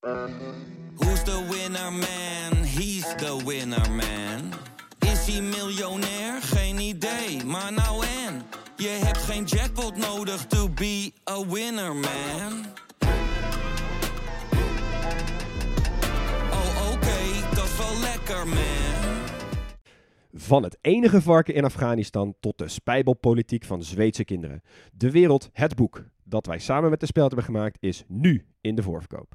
Who's the winner man? He's the winner man. Is hij miljonair? Geen idee, maar nou en. Je hebt geen jackpot nodig to be a winner man. Oh oké, dat is wel lekker man. Van het enige varken in Afghanistan tot de spijbelpolitiek van Zweedse kinderen. De wereld, het boek dat wij samen met de Speld hebben gemaakt, is nu in de voorverkoop.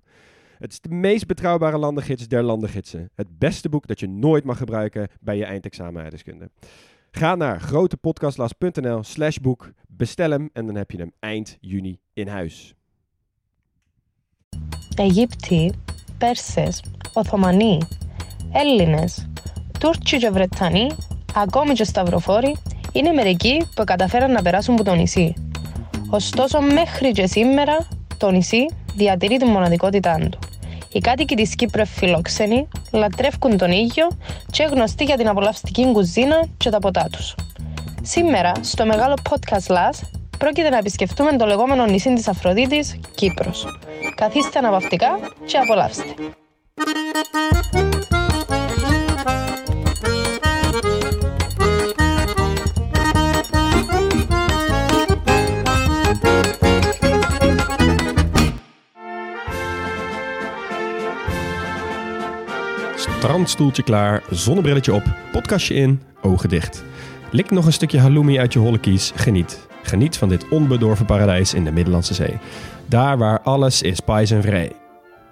Het is de meest betrouwbare landengids der landengidsen. Het beste boek dat je nooit mag gebruiken bij je eindexamen aardrijkskunde. Ga naar grotepodcastlas.nl slash boek, bestel hem en dan heb je hem eind juni in huis. Αιγύπτιοι, Πέρσες, Οθωμανοί, Έλληνες, Τούρκοι και Βρετανοί, ακόμη και Σταυροφόροι, είναι μερικοί που καταφέραν να περάσουν από το νησί. Ωστόσο, μέχρι και σήμερα, το νησί διατηρεί τη μοναδικότητά του. Οι κάτοικοι της Κύπρου φιλόξενοι λατρεύουν τον ήλιο και γνωστοί για την απολαυστική κουζίνα και τα ποτά τους. Σήμερα, στο μεγάλο podcast Last, πρόκειται να επισκεφτούμε το λεγόμενο νησί της Αφροδίτης, Κύπρος. Καθίστε αναπαυτικά και απολαύστε. Strandstoeltje klaar, zonnebrilletje op, podcastje in, ogen dicht. Lik nog een stukje halloumi uit je holle kies, geniet. Geniet van dit onbedorven paradijs in de Middellandse Zee. Daar waar alles is pais en vrij.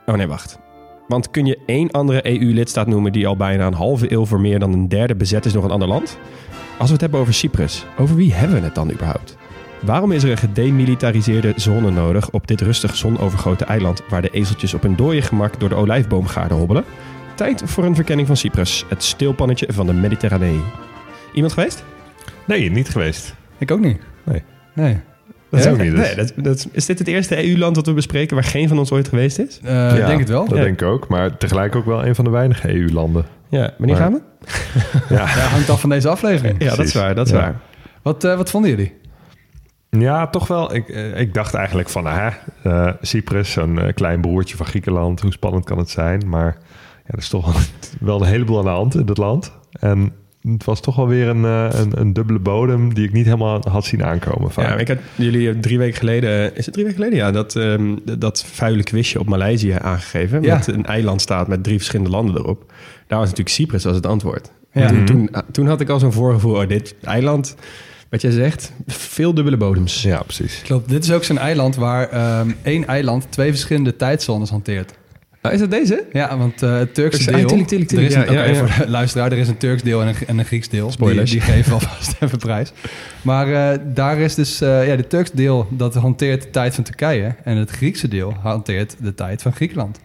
Oh nee, wacht. Want kun je één andere EU-lidstaat noemen die al bijna een halve eeuw voor meer dan een derde bezet is door een ander land? Als we het hebben over Cyprus, over wie hebben we het dan überhaupt? Waarom is er een gedemilitariseerde zone nodig op dit rustig zonovergoten eiland waar de ezeltjes op hun dooie gemak door de olijfboomgaarden hobbelen? Tijd voor een verkenning van Cyprus, het stilpannetje van de Mediterranee. Iemand geweest? Nee, niet geweest. Ik ook niet. Nee. Nee. Dat is ook niet dus. Nee, dat, dat, is dit het eerste EU-land dat we bespreken waar geen van ons ooit geweest is? Eh, Ja, Ik denk het wel. Dat Ja. denk ik ook. Maar tegelijk ook wel een van de weinige EU-landen. Ja, wanneer Maar- gaan we? Ja. Ja, hangt af van deze aflevering. Ja, dat is waar, dat is Ja. waar. Wat, eh, wat vonden jullie? ja, toch wel. Ik, eh, ik dacht eigenlijk van, ah, Cyprus, zo'n eh, klein broertje van Griekenland. Hoe spannend kan het zijn? Maar ja, er is toch wel, een heleboel aan de hand in dat land. En het was toch wel weer een, eh, een, een dubbele bodem die ik niet helemaal had zien aankomen. vaak. Ja, ik had jullie eh, drie weken geleden, is het drie weken geleden? Ja, dat, ehm, dat vuile quizje op Maleisië aangegeven. Ja. Met een eiland staat met drie verschillende landen erop. Daar was natuurlijk Cyprus als het antwoord. Ja. Toen, Mhm. toen, toen had ik al zo'n voorgevoel, oh, dit eiland, wat jij zegt, veel dubbele bodems. ja, precies. Klopt, dit is ook zo'n eiland waar ehm, één eiland twee verschillende tijdzones hanteert. Oh, is dat deze? Ja, want eh, het Turkse deel... ah, tuurlijk, tuurlijk, tuurlijk. Er is een, Ja, oké, ja, ja. Voor de luisteraar, er is een Turks deel en een, en een Grieks deel. Spoilers. Die, die geven alvast even prijs. Maar eh, daar is dus... eh, ja, het Turks deel, dat hanteert de tijd van Turkije. En het Griekse deel hanteert de tijd van Griekenland.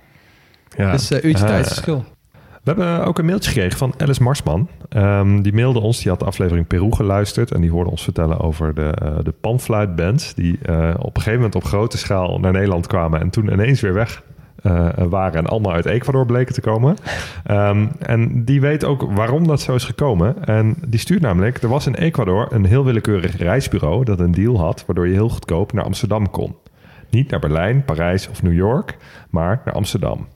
Ja. Dus eh uurtje tijdsverschil. We hebben ook een mailtje gekregen van Alice Marsman. Ehm, die mailde ons, die had de aflevering Peru geluisterd... en die hoorde ons vertellen over de, eh de panfluitbands... die eh, op een gegeven moment op grote schaal naar Nederland kwamen... en toen ineens weer weg eh, waren en allemaal uit Ecuador bleken te komen. Ehm, en die weet ook waarom dat zo is gekomen. En die stuurt namelijk... er was in Ecuador een heel willekeurig reisbureau... dat een deal had waardoor je heel goedkoop naar Amsterdam kon. Niet naar Berlijn, Parijs of New York, maar naar Amsterdam.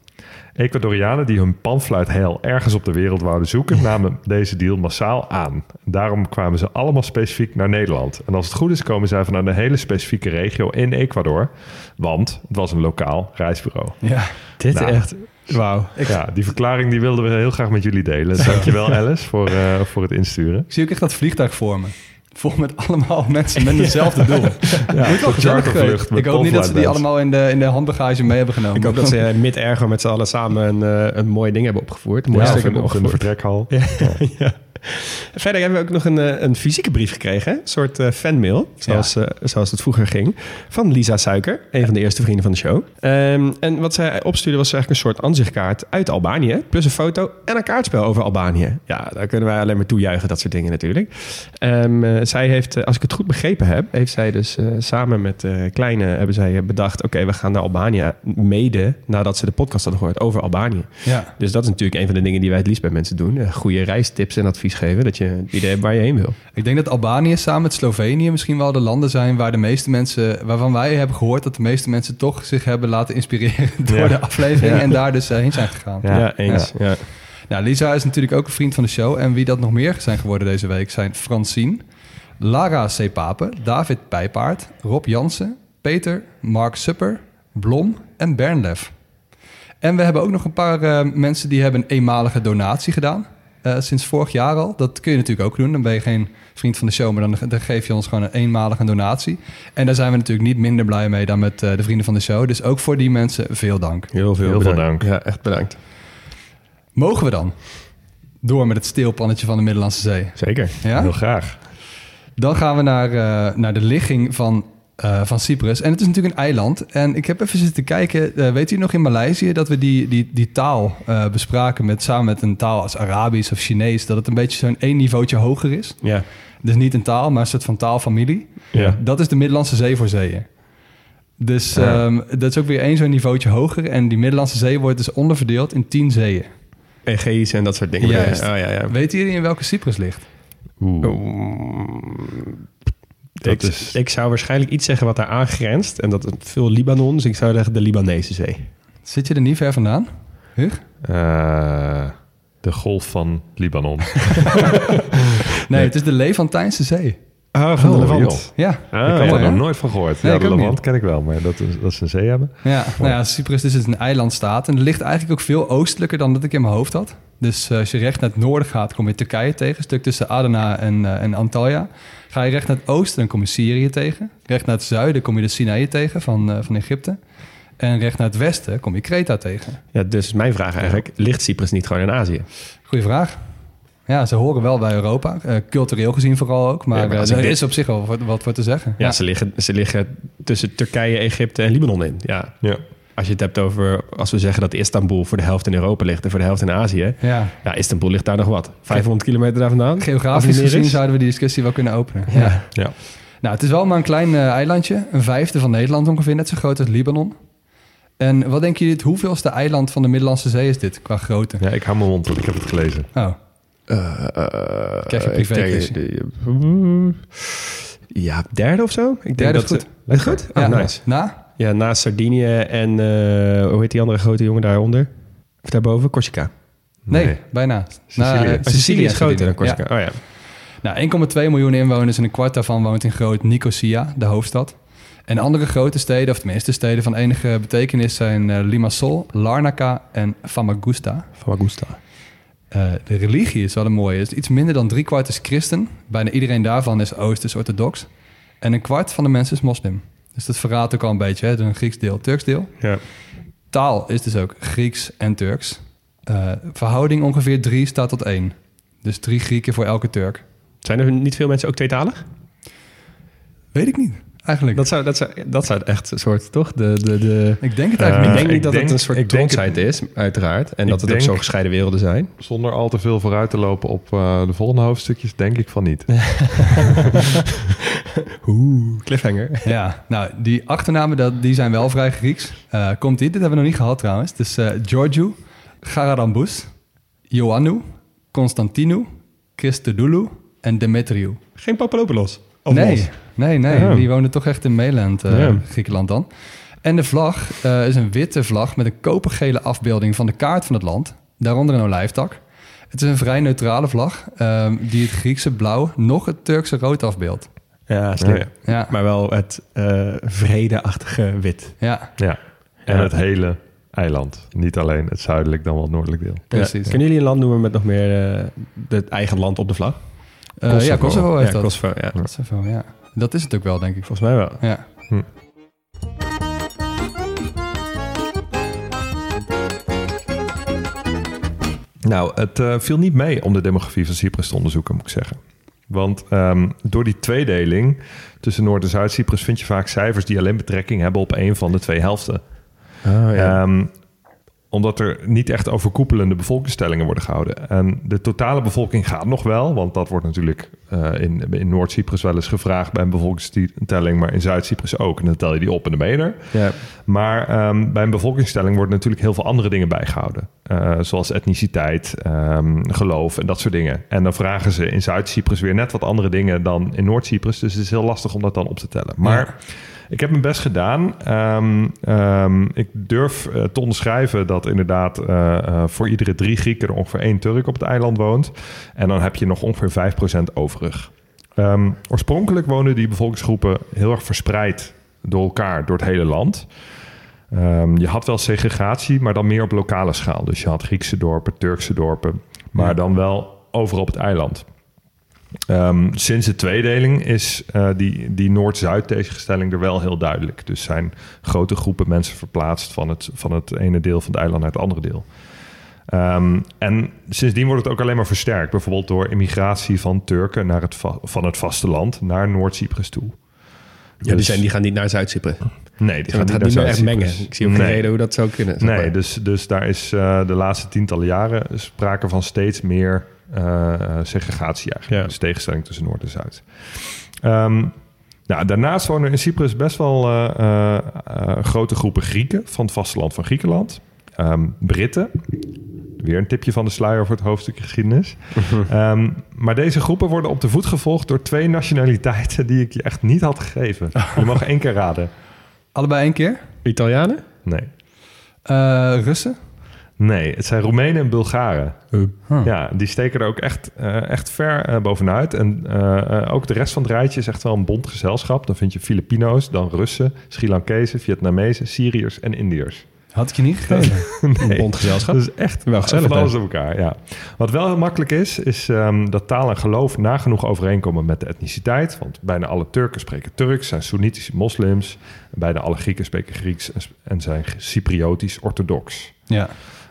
Ecuadorianen die hun panfluitheil ergens op de wereld wouden zoeken, namen deze deal massaal aan. Daarom kwamen ze allemaal specifiek naar Nederland. En als het goed is, komen zij vanuit een hele specifieke regio in Ecuador, want het was een lokaal reisbureau. Ja. Dit Nou. echt, wauw. Ja, die verklaring die wilden we heel graag met jullie delen. Dankjewel Alice voor, eh, voor het insturen. Ik zie ook echt dat vliegtuig voor me. Vol met allemaal mensen met hetzelfde doel. Ja, Moet wel gezellig Ik hoop niet dat ze die allemaal in de, in de handbagage mee hebben genomen. Ik hoop dat ze eh, mid-ergo met z'n allen samen een, eh, een mooi ding hebben opgevoerd. Een mooi Ja, stuk of in, hebben of in de opgevoerd. vertrekhal. ja. Verder hebben we ook nog een, eh, een fysieke brief gekregen. Een soort eh, fanmail, zoals, eh, zoals het vroeger ging. Van Lisa Suiker, een van de eerste vrienden van de show. Ehm, en wat zij opstuurde was eigenlijk een soort aanzichtkaart uit Albanië. Plus een foto en een kaartspel over Albanië. Ja, daar kunnen wij alleen maar toejuichen, dat soort dingen natuurlijk. Ehm, eh, zij heeft, als ik het goed begrepen heb, heeft zij dus samen met Kleine hebben zij bedacht... oké, we gaan naar Albanië mede nadat ze de podcast hadden gehoord over Albanië. Ja. Dus dat is natuurlijk een van de dingen die wij het liefst bij mensen doen. Goede reistips en adviezen advies geven. Dat je het idee hebt waar je heen wil. Ik denk dat Albanië samen met Slovenië misschien wel de landen zijn waar de meeste mensen, waarvan wij hebben gehoord dat de meeste mensen toch zich hebben laten inspireren door Ja. de aflevering Ja. en daar dus eh, heen zijn gegaan. Ja. eens. Ja. Nou, Lisa is natuurlijk ook een vriend van de show. En wie dat nog meer zijn geworden deze week zijn Francine, Lara C. Pape, David Pijpaard, Rob Jansen, Peter, Mark Supper, Blom en Bernlef. En we hebben ook nog een paar eh, mensen die hebben een eenmalige donatie gedaan. Eh, sinds vorig jaar al. Dat kun je natuurlijk ook doen. Dan ben je geen vriend van de show, maar dan, dan geef je ons gewoon een eenmalige donatie. En daar zijn we natuurlijk niet minder blij mee dan met eh, de vrienden van de show. Dus ook voor die mensen veel dank. Heel veel Heel veel dank. Ja, echt bedankt. Mogen we dan door met het steelpannetje van de Middellandse Zee? Zeker. Ja? Heel graag. Dan gaan we naar, eh, naar de ligging van, eh, van Cyprus. En het is natuurlijk een eiland. En ik heb even zitten kijken. eh, weet u nog in Maleisië dat we die, die, die taal eh, bespraken met, samen met een taal als Arabisch of Chinees? Dat het een beetje zo'n één niveautje hoger is. Ja. Dus niet een taal, maar een soort van taalfamilie. Ja. Dat is de Middellandse Zee voor zeeën. Dus Ja. ehm, dat is ook weer één zo'n niveautje hoger. En die Middellandse Zee wordt dus onderverdeeld in tien zeeën. Egeïs en dat soort dingen. Juist. Oh, ja, ja. Weet jullie in welke Cyprus ligt? Oeh. Ik, is- ik zou waarschijnlijk iets zeggen wat daar aangrenst. En dat is veel Libanon. Dus ik zou zeggen de Libanese zee. Zit je er niet ver vandaan? Hug? Eh, de golf van Libanon. Nee, het is de Levantijnse Zee. Oh, van de Levant. Ja, ik had ja, er nog nooit van gehoord. Nee, ja, de Levant niet. ken ik wel, maar dat, is, dat ze een zee hebben. Ja, nou ja, Cyprus is dus een eilandstaat. En het ligt eigenlijk ook veel oostelijker dan dat ik in mijn hoofd had. Dus eh, als je recht naar het noorden gaat, kom je Turkije tegen. Een stuk tussen Adana en, eh, en Antalya. Ga je recht naar het oosten, dan kom je Syrië tegen. Recht naar het zuiden kom je de Sinaï tegen van, eh, van Egypte. En recht naar het westen kom je Kreta tegen. Ja, dus mijn vraag eigenlijk. Ligt Cyprus niet gewoon in Azië? Goeie vraag. Ja, ze horen wel bij Europa. eh, cultureel gezien vooral ook. Maar, Ja, maar eh, er dit- is op zich wel wat, wat voor te zeggen. Ja, Ze, liggen, ze liggen tussen Turkije, Egypte en Libanon in. Ja. Ja. Als je het hebt over, als we zeggen dat Istanbul voor de helft in Europa ligt en voor de helft in Azië. ja. Ja, Istanbul ligt daar nog wat. 500 kilometer daar vandaan? Geografisch gezien zouden we die discussie wel kunnen openen. Ja. Ja. Nou, het is wel maar een klein eh, eilandje. Een vijfde van Nederland ongeveer, net zo groot als Libanon. En wat denken jullie, het hoeveelste eiland van de Middellandse Zee is dit qua grootte? ja, ik hou mijn mond, want ik heb het gelezen. Oh, Eh, eh, Krijg je ik privé denk- de- Ja, derde of zo? Ik Derde is dat goed. Is het goed? Oh, ja. nice. Na? Ja, naast Sardinië en eh, hoe heet die andere grote jongen daaronder? Of daarboven? Corsica. Nee, bijna. Sicilië. Na, eh, Oh, Sicilië is groter dan Ja. Corsica. Oh ja. Nou, 1,2 miljoen inwoners en een kwart daarvan woont in groot Nicosia, de hoofdstad. En andere grote steden, of tenminste steden van enige betekenis, zijn eh, Limassol, Larnaca en Famagusta. Famagusta. Eh, de religie is wel een mooie. Is iets minder dan drie kwart is christen. Bijna iedereen daarvan is Oosters-orthodox. En een kwart van de mensen is moslim. Dus dat verraadt ook al een beetje. Hè? Een Grieks deel, Turks deel. Ja. Taal is dus ook Grieks en Turks. Eh, verhouding ongeveer drie staat tot één. Dus drie Grieken voor elke Turk. Zijn er niet veel mensen ook tweetalig? Weet ik niet, eigenlijk. Dat zou, dat zou, dat zou echt een soort, toch? De, de, de... ik denk het Eh, Ik eigenlijk denk niet. dat denk- het een soort trotsheid is, uiteraard. En dat het ook zo gescheiden werelden zijn. Zonder al te veel vooruit te lopen op eh, de volgende hoofdstukjes, denk ik van niet. Oeh, cliffhanger. Ja, nou, die achternamen dat, die zijn wel vrij Grieks. Eh, komt die? Dit hebben we nog niet gehad trouwens. Dus eh Georgiou, Gararambous, Ioannou, Constantinou, Christodoulou en Demetriou. Geen Papadopoulos. Of nee, Los. nee, nee. Ja. Die wonen toch echt in Meeland, eh, Ja. Griekenland dan. En de vlag eh, is een witte vlag met een kopergele afbeelding van de kaart van het land. Daaronder een olijftak. Het is een vrij neutrale vlag ehm, die het Griekse blauw nog het Turkse rood afbeeldt. Ja, slim. Ja. Ja, Maar wel het eh vredeachtige wit. ja, Ja. En Ja. het hele eiland. Niet alleen het zuidelijk dan wel het noordelijk deel. precies. Ja. Kunnen jullie een land noemen met nog meer het eigen land op de vlag? Eh, ja, Kosovo heeft ja, dat. Kosovo, ja. Kosovo, ja. Dat is het ook wel, denk ik. Volgens mij wel. Ja. Nou, het eh, viel niet mee om de demografie van Cyprus te onderzoeken, moet ik zeggen. Want ehm, door die tweedeling tussen Noord- en Zuid-Cyprus vind je vaak cijfers die alleen betrekking hebben op een van de twee helften. Oh, Ehm, omdat er niet echt overkoepelende bevolkingstellingen worden gehouden. En de totale bevolking gaat nog wel, want dat wordt natuurlijk uh, in, in Noord-Cyprus wel eens gevraagd bij een bevolkingstelling, maar in Zuid-Cyprus ook. En dan tel je die op en dan ben je er. Ja. Maar um, bij een bevolkingstelling worden natuurlijk heel veel andere dingen bijgehouden. Uh, zoals etniciteit, um, geloof en dat soort dingen. En dan vragen ze in Zuid-Cyprus weer net wat andere dingen dan in Noord-Cyprus. Dus het is heel lastig om dat dan op te tellen. Maar ja. Ik heb mijn best gedaan. Um, ik durf uh, te onderschrijven dat inderdaad uh, voor iedere drie Grieken er ongeveer één Turk op het eiland woont. En dan heb je nog ongeveer 5% overig. oorspronkelijk woonden die bevolkingsgroepen heel erg verspreid door elkaar, door het hele land. Je had wel segregatie, maar dan meer op lokale schaal. Dus je had Griekse dorpen, Turkse dorpen, maar ja. dan wel overal op het eiland. Um, sinds de tweedeling is uh, die, die Noord-Zuid tegenstelling er wel heel duidelijk. Dus zijn grote groepen mensen verplaatst van het, van het ene deel van het eiland naar het andere deel. Um, en sindsdien wordt het ook alleen maar versterkt. Bijvoorbeeld door immigratie van Turken naar het van het vasteland naar Noord-Cyprus toe. Ja, die, dus- zijn, die gaan niet naar Zuid-Cyprus. Nee, die gaan niet niet meer echt mengen. Ik zie ook geen nee. reden hoe dat zou kunnen. Zeg maar. Nee, dus, dus daar is uh, de laatste tientallen jaren sprake van steeds meer uh, segregatie eigenlijk. Ja. Dus tegenstelling tussen Noord en Zuid. Um, nou, daarnaast wonen in Cyprus best wel uh, grote groepen Grieken van het vasteland van Griekenland. Um, Britten, weer een tipje van de sluier voor het hoofdstuk geschiedenis. um, maar deze groepen worden op de voet gevolgd door twee nationaliteiten die ik je echt niet had gegeven. Je mag één keer raden. Allebei één keer? Italianen? Nee. Uh, Russen? Nee, het zijn Roemenen en Bulgaren. Huh. Ja, die steken er ook echt, uh, echt ver uh, bovenuit. En ook de rest van het rijtje is echt wel een bond gezelschap. Dan vind je Filipino's, dan Russen, Sri Lankezen, Vietnamezen, Syriërs en Indiërs. Had ik je niet gegeven. nee. Een bondgezelschap. Dat is echt wel gezellig. Van alles op elkaar, ja. Wat wel heel makkelijk is, is um, dat taal en geloof nagenoeg overeenkomen met de etniciteit. Want bijna alle Turken spreken Turks, zijn Soenitische moslims. Bijna alle Grieken spreken Grieks en zijn Cypriotisch orthodox. Ja.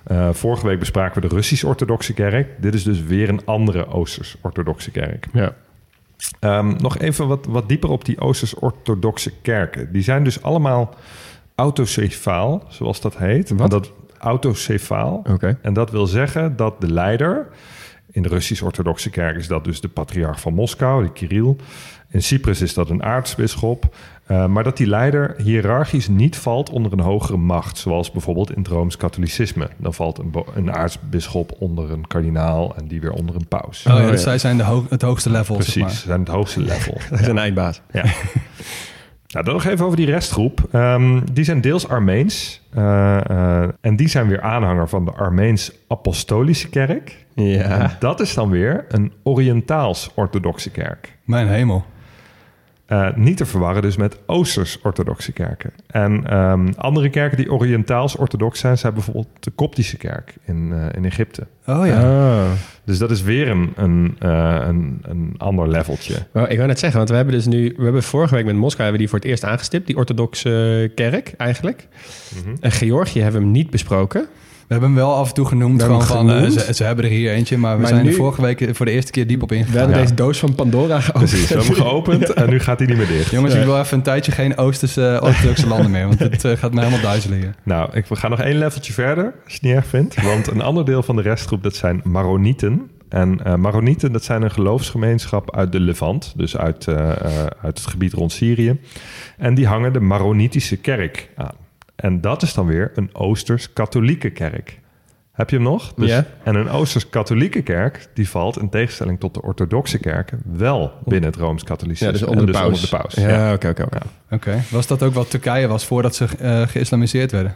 Uh, vorige week bespraken we de Russisch-orthodoxe kerk. Dit is dus weer een andere Oosters-orthodoxe kerk. Ja. Um, nog even wat, wat dieper op die Oosters-orthodoxe kerken. Die zijn dus allemaal autocefaal, zoals dat heet. Wat? Dat, autocefaal. Okay. En dat wil zeggen dat de leider... In de Russisch-orthodoxe kerk is dat dus de patriarch van Moskou, de Kirill. In Cyprus is dat een aartsbisschop. Uh, maar dat die leider hiërarchisch niet valt onder een hogere macht, zoals bijvoorbeeld in het Rooms-Katholicisme. Dan valt een, een aartsbisschop onder een kardinaal en die weer onder een paus. Oh, ja, dus zij zijn de ho het hoogste level. Precies, zeg maar. ze zijn het hoogste level. Dat is een eindbaas. Ja. Nou, dan nog even over die restgroep. Um, die zijn deels Armeens. Uh, uh, en die zijn weer aanhanger van de Armeens-Apostolische kerk. Ja. En dat is dan weer een Oriëntaals-orthodoxe kerk. Mijn hemel. Uh, niet te verwarren dus met Oosters-orthodoxe kerken. En um, andere kerken die Oriëntaals-orthodox zijn... zijn bijvoorbeeld de Koptische kerk in, uh, in Egypte. Oh ja. Oh. Dus dat is weer een, een, uh, een, een ander leveltje. Nou, ik wou net zeggen, want we hebben dus nu... We hebben vorige week met Moskou hebben die voor het eerst aangestipt. Die orthodoxe kerk eigenlijk. Mm -hmm. En Georgië hebben we hem niet besproken. We hebben hem wel af en toe genoemd. Gewoon van, uh, ze, ze, hebben er hier eentje, maar we maar zijn nu, er vorige week voor de eerste keer diep op ingegaan. We hebben ja. deze doos van Pandora geopend. Precies, we hebben hem geopend ja. en nu gaat hij niet meer dicht. Jongens, ik wil even een tijdje geen Oosterse, Oost-Turkse landen meer, want het uh, gaat me helemaal duizelen hier. Nou, ik, we gaan nog één leveltje verder, als je het niet erg vindt. Want een ander deel van de restgroep, dat zijn Maronieten. En uh, Maronieten, dat zijn een geloofsgemeenschap uit de Levant, dus uit, uh, uit het gebied rond Syrië. En die hangen de Maronitische kerk aan. En dat is dan weer een Oosters-katholieke kerk. Heb je hem nog? Dus, yeah. En een Oosters-katholieke kerk, die valt in tegenstelling tot de orthodoxe kerken wel binnen het Rooms-katholicisme. Ja, dus onder de, dus paus. onder de paus. Ja, oké, oké. Oké. Was dat ook wat Turkije was voordat ze uh, geïslamiseerd werden?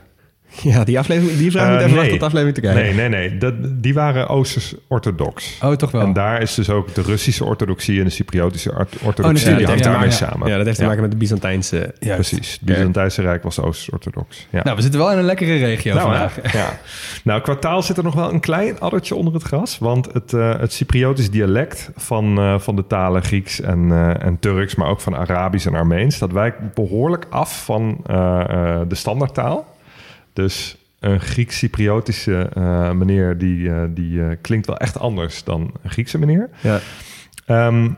Ja, die aflevering, die vraag moet uh, even nee. tot de aflevering Turkije. Nee, nee, nee. Dat, die waren Oosters-orthodox. Oh, toch wel? En daar is dus ook de Russische orthodoxie en de Cypriotische orthodoxie. Oh, die hangt daarmee ja. samen. Ja, dat heeft te maken met de Byzantijnse... Ja, precies. Het Byzantijnse Rijk was Oosters-orthodox. Ja. Nou, we zitten wel in een lekkere regio nou, vandaag. Ja. nou, qua taal zit er nog wel een klein addertje onder het gras. Want het, uh, het Cypriotisch dialect van, uh, van de talen Grieks en, uh, en Turks... maar ook van Arabisch en Armeens... dat wijkt behoorlijk af van de standaardtaal. Dus een Grieks-Cypriotische uh, meneer... die, uh, die uh, klinkt wel echt anders dan een Griekse meneer. Ja. Um,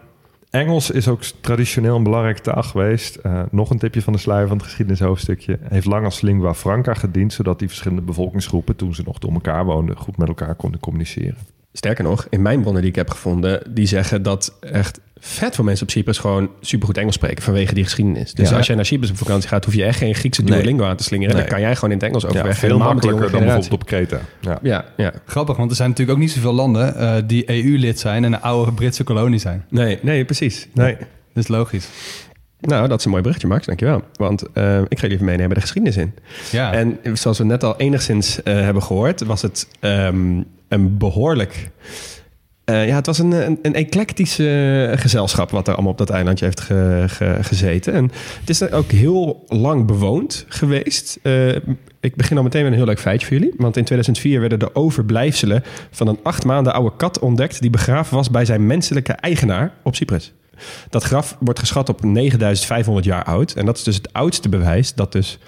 Engels is ook traditioneel een belangrijke taal geweest. Eh, nog een tipje van de sluier van het geschiedenishoofdstukje. Heeft lang als lingua franca gediend, zodat die verschillende bevolkingsgroepen, toen ze nog door elkaar woonden, goed met elkaar konden communiceren. Sterker nog, in mijn bronnen die ik heb gevonden, die zeggen dat echt vet veel mensen op Cyprus gewoon supergoed Engels spreken vanwege die geschiedenis. Dus Ja. als jij naar Cyprus op vakantie gaat, hoef je echt geen Griekse Duolingo aan te slingeren. Nee. Dan kan jij gewoon in het Engels Ja, overweg. veel makkelijker dan bijvoorbeeld op Kreta. Ja. Ja, ja. Grappig, want er zijn natuurlijk ook niet zoveel landen eh, die EU-lid zijn en een oude Britse kolonie zijn. Nee, nee, precies. Nee. Dat is logisch. Nou, dat is een mooi berichtje, Max. Dankjewel. Want eh, ik ga jullie even meenemen de geschiedenis in. Ja. En zoals we net al enigszins eh, hebben gehoord, was het ehm, een behoorlijk. Eh, ja, het was een, een, een eclectisch eh, gezelschap wat er allemaal op dat eilandje heeft ge- ge- gezeten. En het is ook heel lang bewoond geweest. Eh, ik begin al meteen met een heel leuk feitje voor jullie. Want in 2004 werden de overblijfselen van een acht maanden oude kat ontdekt... die begraven was bij zijn menselijke eigenaar op Cyprus. Dat graf wordt geschat op 9500 jaar oud. En dat is dus het oudste bewijs dat dus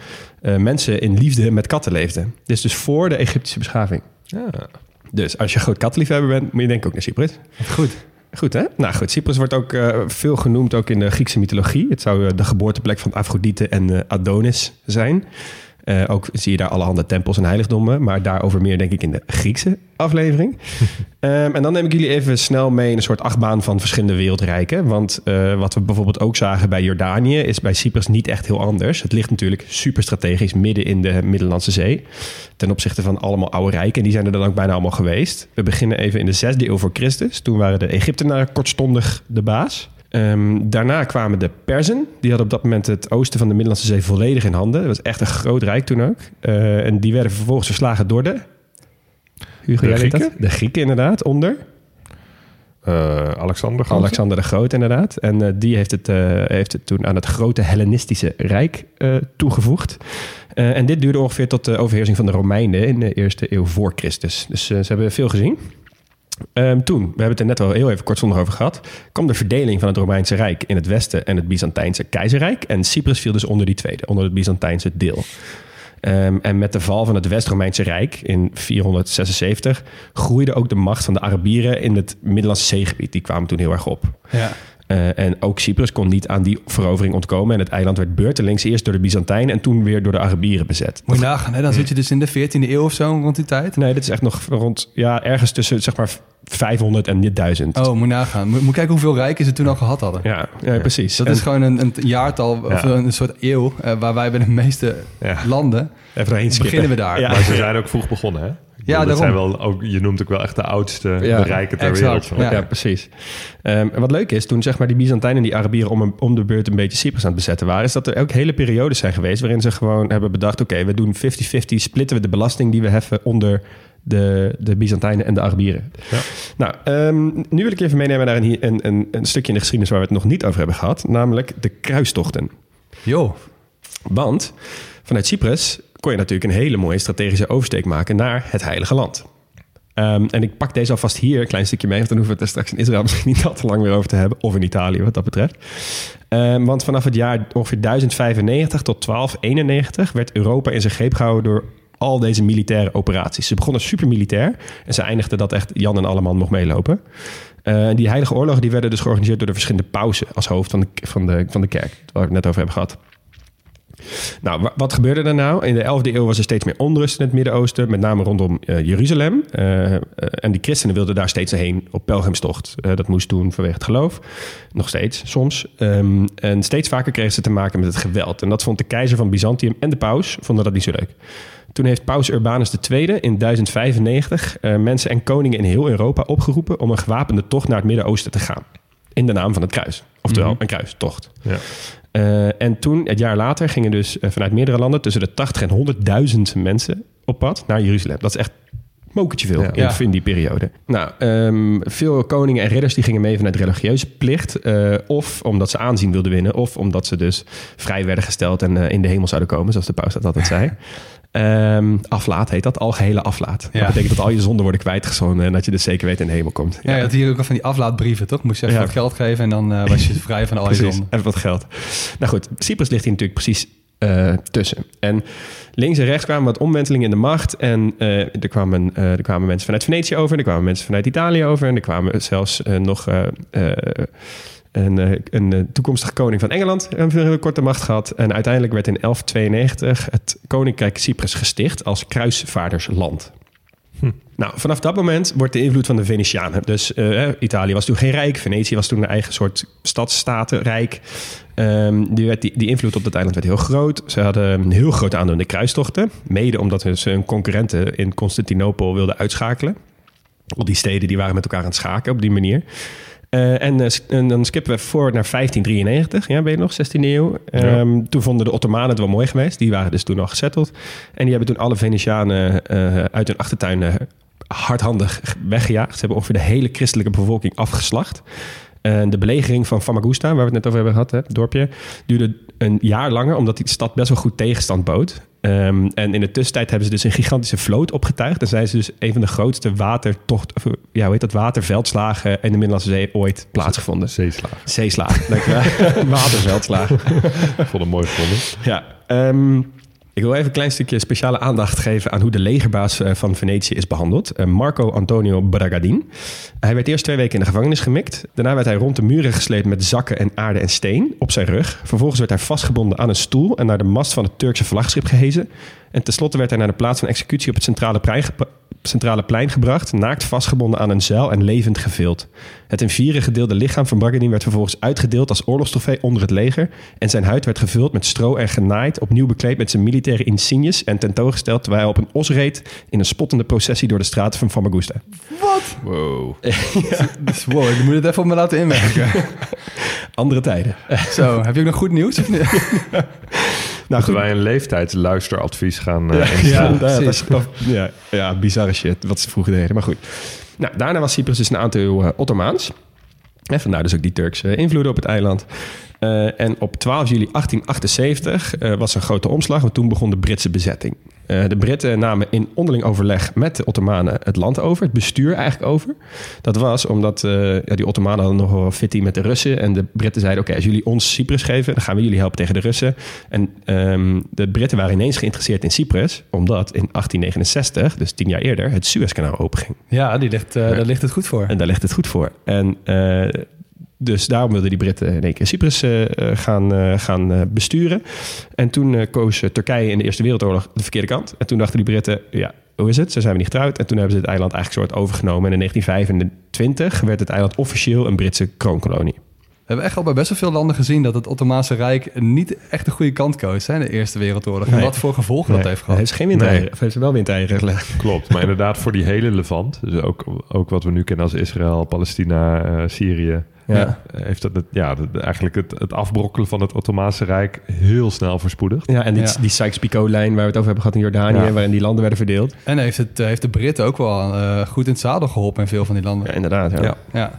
eh, mensen in liefde met katten leefden. Dit is dus voor de Egyptische beschaving. Ja. Dus als je groot kattenliefhebber bent, moet je denk ik ook naar Cyprus. Goed. Goed hè? Nou goed, Cyprus wordt ook eh, veel genoemd ook in de Griekse mythologie. Het zou eh, de geboorteplek van Afrodite en eh, Adonis zijn. Eh, ook zie je daar allerhande tempels en heiligdommen. Maar daarover meer denk ik in de Griekse aflevering. Ehm, en dan neem ik jullie even snel mee in een soort achtbaan van verschillende wereldrijken. Want eh, wat we bijvoorbeeld ook zagen bij Jordanië... is bij Cyprus niet echt heel anders. Het ligt natuurlijk super strategisch midden in de Middellandse Zee. Ten opzichte van allemaal oude rijken. En die zijn er dan ook bijna allemaal geweest. We beginnen even in de zesde eeuw voor Christus. Toen waren de Egyptenaren kortstondig de baas. Ehm, daarna kwamen de Perzen. Die hadden op dat moment het oosten van de Middellandse Zee volledig in handen. Dat was echt een groot rijk toen ook. Eh, en die werden vervolgens verslagen door de... Hugo, De dat? Grieken? De Grieken inderdaad, onder. Eh, Alexander. Alexander de Groot inderdaad. En eh, die heeft het, eh, heeft het toen aan het grote Hellenistische Rijk eh, toegevoegd. Eh, en dit duurde ongeveer tot de overheersing van de Romeinen in de eerste eeuw voor Christus. Dus ze hebben veel gezien. Ehm, toen, we hebben het er net al heel even kortstondig over gehad, kwam de verdeling van het Romeinse Rijk in het westen en het Byzantijnse keizerrijk. En Cyprus viel dus onder die tweede, onder het Byzantijnse deel. Ehm, en met de val van het West-Romeinse Rijk in 476 groeide ook de macht van de Arabieren in het Middellandse zeegebied. Die kwamen toen heel erg op. Ja. Eh, en ook Cyprus kon niet aan die verovering ontkomen. En het eiland werd beurtelings eerst door de Byzantijnen en toen weer door de Arabieren bezet. Moet je nagaan, hè? dan zit je dus in de 14e eeuw of zo rond die tijd. Nee, dit is echt nog rond, ja, ergens tussen zeg maar 500 en 1000. Oh, moet je nagaan. Moet, moet kijken hoeveel rijken ze toen al gehad hadden. Ja, ja, precies. Dat En is gewoon een, een jaartal, of Ja. een soort eeuw, eh, waar wij bij de meeste Ja. landen even beginnen we daar. Ja. Maar ze zijn ook vroeg begonnen, hè? Bedoel, dat daarom. zijn wel ook, je noemt ook wel echt de oudste Ja, rijken ter exact. wereld. Ja. Ja, precies. Ehm, en wat leuk is, toen zeg maar die Byzantijnen en die Arabieren om, een- om de beurt een beetje Cyprus aan het bezetten waren, is dat er ook hele periodes zijn geweest waarin ze gewoon hebben bedacht, oké, we doen 50-50, splitten we de belasting die we heffen onder de, de Byzantijnen en de Arabieren. Ja. Nou, ehm, nu wil ik even meenemen naar een, een, een, een stukje in de geschiedenis waar we het nog niet over hebben gehad, namelijk de kruistochten. Joh, Want vanuit Cyprus kon je natuurlijk een hele mooie strategische oversteek maken naar het Heilige Land. Ehm, en ik pak deze alvast hier een klein stukje mee, want dan hoeven we het er straks in Israël misschien niet al te lang meer over te hebben. Of in Italië, wat dat betreft. Ehm, want vanaf het jaar ongeveer 1095 tot 1291 werd Europa in zijn greep gehouden door al deze militaire operaties. Ze begonnen super militair en ze eindigden dat echt Jan en Alleman mocht meelopen. Eh, die heilige oorlogen die werden dus georganiseerd door de verschillende pausen als hoofd van de, van de, van de kerk, waar we het net over hebben gehad. Nou, wa- wat gebeurde er nou? In de 11e eeuw was er steeds meer onrust in het Midden-Oosten, met name rondom eh, Jeruzalem. Eh, eh, en die christenen wilden daar steeds heen op pelgrimstocht. Dat moest toen vanwege het geloof. Nog steeds, soms. Ehm, en steeds vaker kregen ze te maken met het geweld. En dat vond de keizer van Byzantium en de paus vonden dat niet zo leuk. Toen heeft paus Urbanus II in 1095 eh, mensen en koningen in heel Europa opgeroepen om een gewapende tocht naar het Midden-Oosten te gaan. In de naam van het kruis. Oftewel, een kruistocht. Ja. Eh, en toen, het jaar later, gingen dus eh, vanuit meerdere landen tussen de 80 en 100.000 mensen op pad naar Jeruzalem. Dat is echt mokertje veel Ja. in, Ja. in die periode. Nou, ehm, veel koningen en ridders die gingen mee vanuit religieuze plicht. eh, of omdat ze aanzien wilden winnen. Of omdat ze dus vrij werden gesteld en eh, in de hemel zouden komen, zoals de paus dat altijd zei. Ehm, aflaat heet dat, algehele aflaat. Ja. Dat betekent dat al je zonden worden kwijtgezonden en dat je dus zeker weet in de hemel komt. ja, je had hier ook al van die aflaatbrieven, toch? Moest je even Ja. wat geld geven en dan eh, was je vrij van al je zonden. even wat geld. Nou goed, Cyprus ligt hier natuurlijk precies eh, tussen. En links en rechts kwamen wat omwentelingen in de macht. En eh, er, kwamen, er kwamen mensen vanuit Venetië over, er kwamen mensen vanuit Italië over. En er kwamen zelfs nog een, eh, een eh, toekomstige koning van Engeland een veel korte macht gehad. En uiteindelijk werd in 1192 het Koninkrijk Cyprus gesticht als kruisvaardersland. Nou, vanaf dat moment wordt de invloed van de Venetianen. Dus eh, Italië was toen geen rijk. Venetië was toen een eigen soort stadstatenrijk. Ehm, die, werd, die, die invloed op dat eiland werd heel groot. Ze hadden een heel groot aandeel in de kruistochten. Mede omdat ze hun concurrenten in Constantinopel wilden uitschakelen. Al die steden die waren met elkaar aan het schaken op die manier. Eh, en, eh, en dan skippen we voor naar 1593. Ja, ben je nog? 16e eeuw. Ehm, Toen vonden de Ottomanen het wel mooi geweest. Die waren dus toen al gezetteld. En die hebben toen alle Venetianen eh, uit hun achtertuin hardhandig weggejaagd. Ze hebben ongeveer de hele christelijke bevolking afgeslacht. En de belegering van Famagusta, waar we het net over hebben gehad, hè, het dorpje, duurde een jaar langer, omdat die stad best wel goed tegenstand bood. Ehm, en in de tussentijd hebben ze dus een gigantische vloot opgetuigd. En zijn ze dus een van de grootste watertocht, of, ja, hoe heet dat, waterveldslagen in de Middellandse Zee ooit plaatsgevonden. Zeeslagen. Zeeslagen, dankjewel. Waterveldslagen. Ik vond het mooi gevonden. Ja, ehm, ik wil even een klein stukje speciale aandacht geven aan hoe de legerbaas eh, van Venetië is behandeld. Eh, Marco Antonio Bragadin. Hij werd eerst twee weken in de gevangenis gemikt. Daarna werd hij rond de muren gesleept met zakken en aarde en steen op zijn rug. Vervolgens werd hij vastgebonden aan een stoel en naar de mast van het Turkse vlaggenschip gehezen. En tenslotte werd hij naar de plaats van executie op het centrale centrale plein gebracht, naakt vastgebonden aan een zeil en levend gevild. Het in vieren gedeelde lichaam van Bragadin werd vervolgens uitgedeeld als oorlogstrofee onder het leger en zijn huid werd gevuld met stro en genaaid, opnieuw bekleed met zijn militaire insignes en tentoongesteld terwijl hij op een os reed in een spottende processie door de straten van Famagusta. Wow. Dus wow, ik moet het even op me laten inwerken. Andere tijden. Zo, heb je ook nog goed nieuws? Of niet? Nou, Moeten wij een leeftijdsluisteradvies gaan eh instellen? Ja, is- of- ja, ja, bizarre shit wat ze vroeger deden. Maar goed. Nou, daarna was Cyprus dus een aantal eeuwen eh, Ottomaans. En vandaar dus ook die Turkse invloeden op het eiland. Eh, en op 12 juli 1878 eh, was er een grote omslag, want toen begon de Britse bezetting. Eh, de Britten namen in onderling overleg met de Ottomanen het land over, het bestuur eigenlijk over. Dat was omdat eh, ja, die Ottomanen hadden nog wel fitty met de Russen. En de Britten zeiden, oké, als jullie ons Cyprus geven, dan gaan we jullie helpen tegen de Russen. En ehm, de Britten waren ineens geïnteresseerd in Cyprus, omdat in 1869, dus tien jaar eerder, het Suezkanaal openging. Ja, die ligt, eh, daar ligt het goed voor. En daar ligt het goed voor. En dus daarom wilden die Britten in één keer Cyprus eh, eh, gaan, eh, gaan besturen. En toen koos Turkije in de Eerste Wereldoorlog de verkeerde kant. En toen dachten die Britten, ja, hoe is het? Ze zijn we niet getrouwd. En toen hebben ze het eiland eigenlijk soort overgenomen. En in 1925 werd het eiland officieel een Britse kroonkolonie. We hebben echt al bij best wel veel landen gezien dat het Ottomaanse Rijk niet echt de goede kant koos hè, in de Eerste Wereldoorlog. En Nee. wat voor gevolgen dat heeft gehad. Hij is geen windeieren. Nee. Of heeft ze wel windeieren gelegd? Klopt, maar inderdaad voor die hele Levant, dus ook, ook wat we nu kennen als Israël, Palestina, eh, Syrië, Ja. eh, heeft dat het, ja, eigenlijk het, het afbrokkelen van het Ottomaanse Rijk heel snel voorspoedigd. Ja, en die, Ja. die Sykes-Picot-lijn waar we het over hebben gehad in Jordanië, Ja. waarin die landen werden verdeeld. En heeft, het, eh, heeft de Britten ook wel eh, goed in het zadel geholpen in veel van die landen. Ja, inderdaad. Ja. Ja. Ja.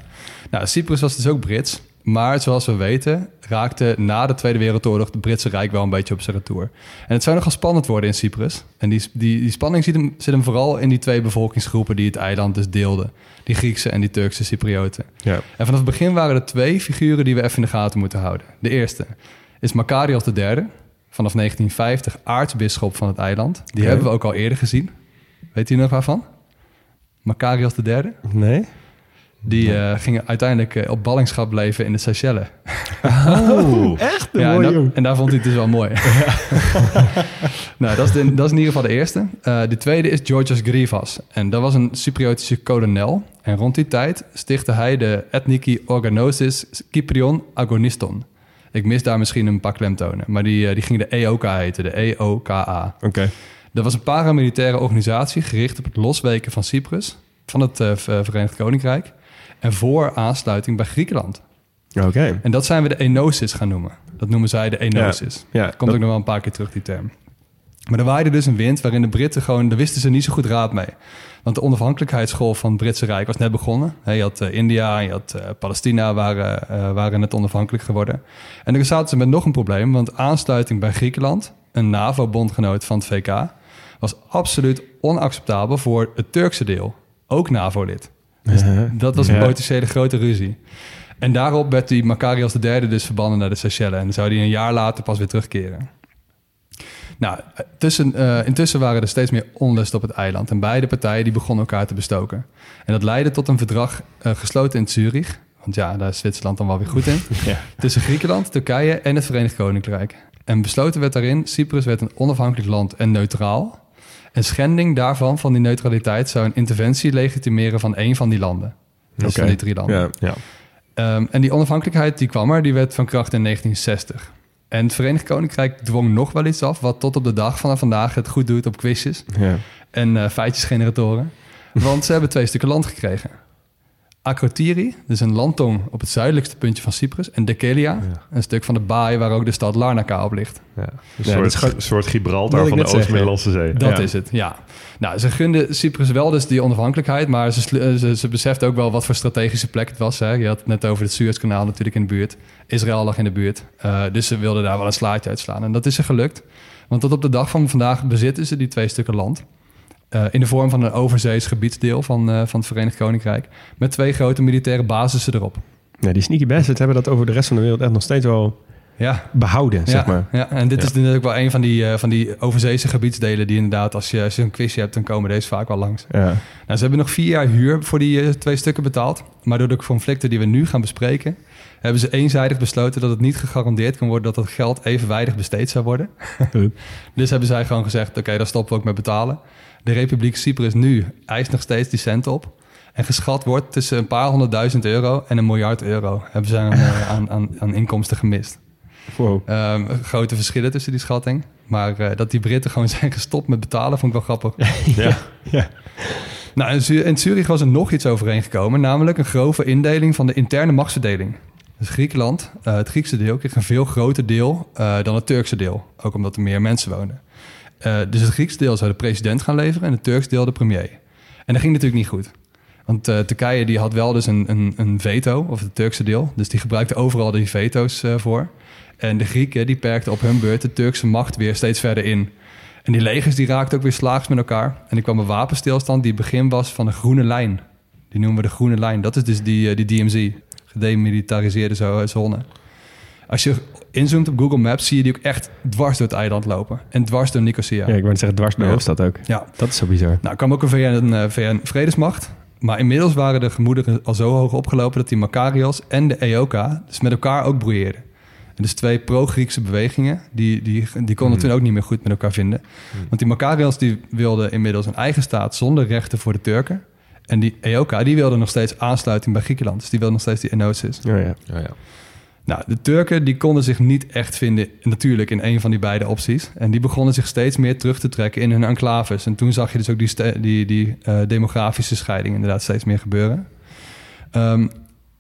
Nou, Cyprus was dus ook Brits. Maar zoals we weten, raakte na de Tweede Wereldoorlog het Britse Rijk wel een beetje op zijn retour. En het zou nogal spannend worden in Cyprus. En die, die, die spanning zit hem, zit hem vooral in die twee bevolkingsgroepen die het eiland dus deelden. Die Griekse en die Turkse Cyprioten. Ja. En vanaf het begin waren er twee figuren die we even in de gaten moeten houden. De eerste is Macarius III, vanaf 1950 aartsbisschop van het eiland. Die hebben we ook al eerder gezien. Weet u nog waarvan? Macarius III? Nee? Die eh, gingen uiteindelijk eh, op ballingschap leven in de Seychelles. Oh, Echt? Ja, en, dat- en daar vond hij het dus wel mooi. nou, dat is, de- dat is in ieder geval de eerste. Eh, de tweede is Georgios Grivas. En dat was een Cypriotische kolonel. En rond die tijd stichtte hij de Ethniki Organosis Kyprion Agoniston. Ik mis daar misschien een paar klemtonen. Maar die, die ging de EOK heten, de EOKA. Oké. Dat was een paramilitaire organisatie gericht op het losweken van Cyprus, van het eh, Verenigd Koninkrijk. En voor aansluiting bij Griekenland. Oké. En dat zijn we de Enosis gaan noemen. Dat noemen zij de Enosis. Ja, Komt dat- ook nog wel een paar keer terug, die term. Maar er waaide dus een wind waarin de Britten gewoon... daar wisten ze niet zo goed raad mee. Want de onafhankelijkheidsgolf van het Britse Rijk was net begonnen. Je had eh, India en je had eh, Palestina waren, eh, waren net onafhankelijk geworden. En dan zaten ze met nog een probleem. Want aansluiting bij Griekenland, een NAVO-bondgenoot van het VK... was absoluut onacceptabel voor het Turkse deel. Ook NAVO-lid. Dus dat was een Ja. potentiële grote ruzie. En daarop werd die Macarius III dus verbannen naar de Seychelles. En dan zou hij een jaar later pas weer terugkeren. Nou, tussen, eh, intussen waren er steeds meer onlust op het eiland. En beide partijen die begonnen elkaar te bestoken. En dat leidde tot een verdrag eh, gesloten in Zurich. Want ja, daar is Zwitserland dan wel weer goed in. Ja. Tussen Griekenland, Turkije en het Verenigd Koninkrijk. En besloten werd daarin, Cyprus werd een onafhankelijk land en neutraal. En schending daarvan, van die neutraliteit, zou een interventie legitimeren van één van die landen. Dus van die drie landen. Ja. Ja. Ehm, en die onafhankelijkheid die kwam er, die werd van kracht in 1960. En het Verenigd Koninkrijk dwong nog wel iets af, wat tot op de dag van vandaag het goed doet op quizjes Ja. en eh, feitjesgeneratoren. Want ze hebben twee stukken land gekregen. Akrotiri, dus een landtong op het zuidelijkste puntje van Cyprus. En Dekelia, een stuk van de baai waar ook de stad Larnaca op ligt. Ja. Een Ja, soort, gewoon- Gibraltar van de. Oost-Middellandse Zee. Dat Ja. is het, ja. Nou, ze gunden Cyprus wel dus die onafhankelijkheid, maar ze, eh, ze, ze beseften ook wel wat voor strategische plek het was. Hè. Je had het net over het Suezkanaal natuurlijk in de buurt. Israël lag in de buurt. Eh, dus ze wilden daar wel een slaatje uitslaan. En dat is ze gelukt. Want tot op de dag van vandaag bezitten ze die twee stukken land. Eh, in de vorm van een overzees gebiedsdeel van, eh, van het Verenigd Koninkrijk. Met twee grote militaire basissen erop. Ja, die sneaky bastards hebben dat over de rest van de wereld echt nog steeds wel Ja, behouden, zeg maar. Ja, en dit Ja. is natuurlijk wel een van die, eh, van die overzeese gebiedsdelen die inderdaad, als je, als je een quizje hebt, dan komen deze vaak wel langs. Ja. Nou, ze hebben nog vier jaar huur voor die twee stukken betaald. Maar door de conflicten die we nu gaan bespreken, hebben ze eenzijdig besloten dat het niet gegarandeerd kan worden dat dat geld evenwijdig besteed zou worden. Dus hebben zij gewoon gezegd: oké, daar stoppen we ook met betalen. De Republiek Cyprus nu eist nog steeds die cent op. En geschat wordt tussen een paar honderdduizend euro en een miljard euro hebben ze aan, eh, aan, aan, aan inkomsten gemist. Wow. Ehm, grote verschillen tussen die schatting. Maar eh, dat die Britten gewoon zijn gestopt met betalen, vond ik wel grappig. Ja. ja. Nou, in, Zu- in Zurich was er nog iets overeengekomen, namelijk een grove indeling van de interne machtsverdeling. Dus Griekenland, eh, het Griekse deel, kreeg een veel groter deel eh, dan het Turkse deel. Ook omdat er meer mensen woonden. Eh, dus het Griekse deel zou de president gaan leveren en het Turks deel de premier. En dat ging natuurlijk niet goed. Want eh, Turkije die had wel dus een, een, een veto, of het Turkse deel. Dus die gebruikte overal die veto's eh, voor. En de Grieken die perkten op hun beurt de Turkse macht weer steeds verder in. En die legers die raakten ook weer slaags met elkaar. En er kwam een wapenstilstand die begin was van de groene lijn. Die noemen we de groene lijn. Dat is dus die, die DMZ, gedemilitariseerde zo- zone. Als je inzoomt op Google Maps, zie je die ook echt dwars door het eiland lopen. En dwars door Nicosia. Ja, ik wou zeggen, dwars bij de hoofdstad ook. Ja. Dat is zo bizar. Nou, kwam ook een VN, een, eh, VN-vredesmacht. Maar inmiddels waren de gemoederen al zo hoog opgelopen... dat die Makarios en de EOKA dus met elkaar ook broeieerden. En dus twee pro-Griekse bewegingen... die, die, die konden Hmm. toen ook niet meer goed met elkaar vinden. Want die Makarios die wilden inmiddels een eigen staat... zonder rechten voor de Turken. En die EOKA die wilde nog steeds aansluiting bij Griekenland. Dus die wilden nog steeds die enosis. Ja, ja. Ja, ja. Nou, de Turken die konden zich niet echt vinden natuurlijk in een van die beide opties. En die begonnen zich steeds meer terug te trekken in hun enclaves. En toen zag je dus ook die, die, die eh, demografische scheiding inderdaad steeds meer gebeuren. Ehm,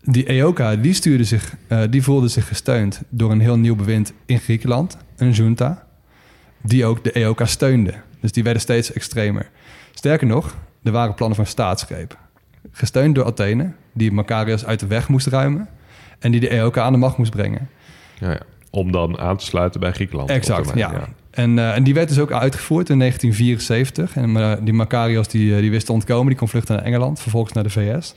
die EOKA die, stuurde zich, eh, die voelde zich gesteund door een heel nieuw bewind in Griekenland, een junta, die ook de EOKA steunde. Dus die werden steeds extremer. Sterker nog, er waren plannen van staatsgreep. Gesteund door Athene, die Makarios uit de weg moest ruimen en die de EOK aan de macht moest brengen. Ja, ja. Om dan aan te sluiten bij Griekenland. Exact, ja. En, eh, en die werd dus ook uitgevoerd in 1974. En eh, die Makarios die, eh, die wist te ontkomen, die kon vluchten naar Engeland, vervolgens naar de VS.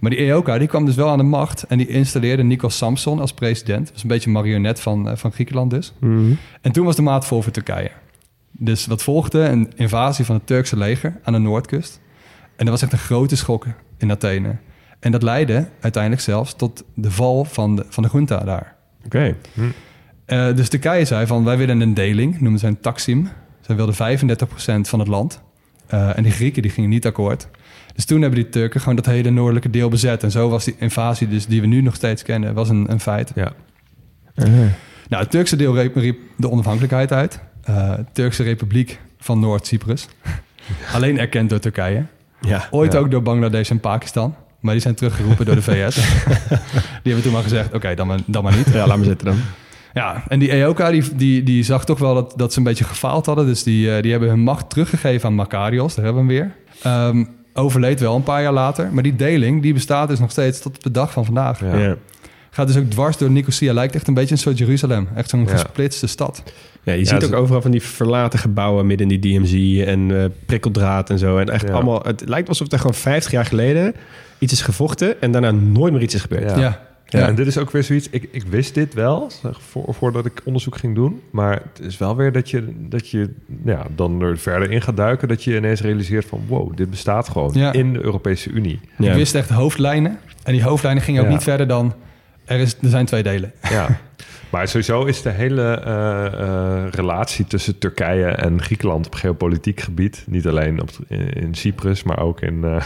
Maar die EOK die kwam dus wel aan de macht en die installeerde Nikos Samson als president. Dat was een beetje een marionet van, van Griekenland dus. Mhm. En toen was de maat vol voor Turkije. Dus wat volgde? Een invasie van het Turkse leger aan de noordkust. En dat was echt een grote schok in Athene. En dat leidde uiteindelijk zelfs tot de val van de, van de junta daar. Oké. Eh, dus Turkije zei van wij willen een deling, noemden ze een taksim. Zij wilden 35% van het land. Eh, en die Grieken die gingen niet akkoord. Dus toen hebben die Turken gewoon dat hele noordelijke deel bezet. En zo was die invasie dus die we nu nog steeds kennen, was een, een feit. Ja. Ah. Nou, het Turkse deel riep, riep de onafhankelijkheid uit. Eh, Turkse Republiek van Noord-Cyprus. Alleen erkend door Turkije. Ja. Ooit Ja. ook door Bangladesh en Pakistan. Maar die zijn teruggeroepen door de VS. die hebben toen maar gezegd, oké, dan, maar- dan maar niet. Ja, laat maar zitten dan. Ja, en die EOK die, die, die zag toch wel dat, dat ze een beetje gefaald hadden. Dus die, eh, die hebben hun macht teruggegeven aan Makarios. Daar hebben we hem weer. Ehm, overleed wel een paar jaar later. Maar die deling die bestaat dus nog steeds tot op de dag van vandaag. Ja. Ja. Gaat dus ook dwars door Nicosia. Lijkt echt een beetje een soort Jeruzalem. Echt zo'n Ja. gesplitste stad. Ja, je Ja, ziet ook overal van die verlaten gebouwen midden in die DMZ en eh, prikkeldraad en zo. En echt Ja. allemaal, het lijkt alsof er gewoon 50 jaar geleden iets is gevochten en daarna nooit meer iets is gebeurd. Ja. Ja. Ja, en dit is ook weer zoiets. Ik, ik wist dit wel voor, voordat ik onderzoek ging doen. Maar het is wel weer dat je, dat je ja, dan er verder in gaat duiken. Dat je ineens realiseert van wow, dit bestaat gewoon Ja. in de Europese Unie. Ja. Ik wist echt hoofdlijnen. En die hoofdlijnen gingen ook Ja. niet verder dan... Er, is, er zijn twee delen. Ja. Maar sowieso is de hele eh, eh, relatie tussen Turkije en Griekenland op geopolitiek gebied, niet alleen op, in, in Cyprus, maar ook in, eh,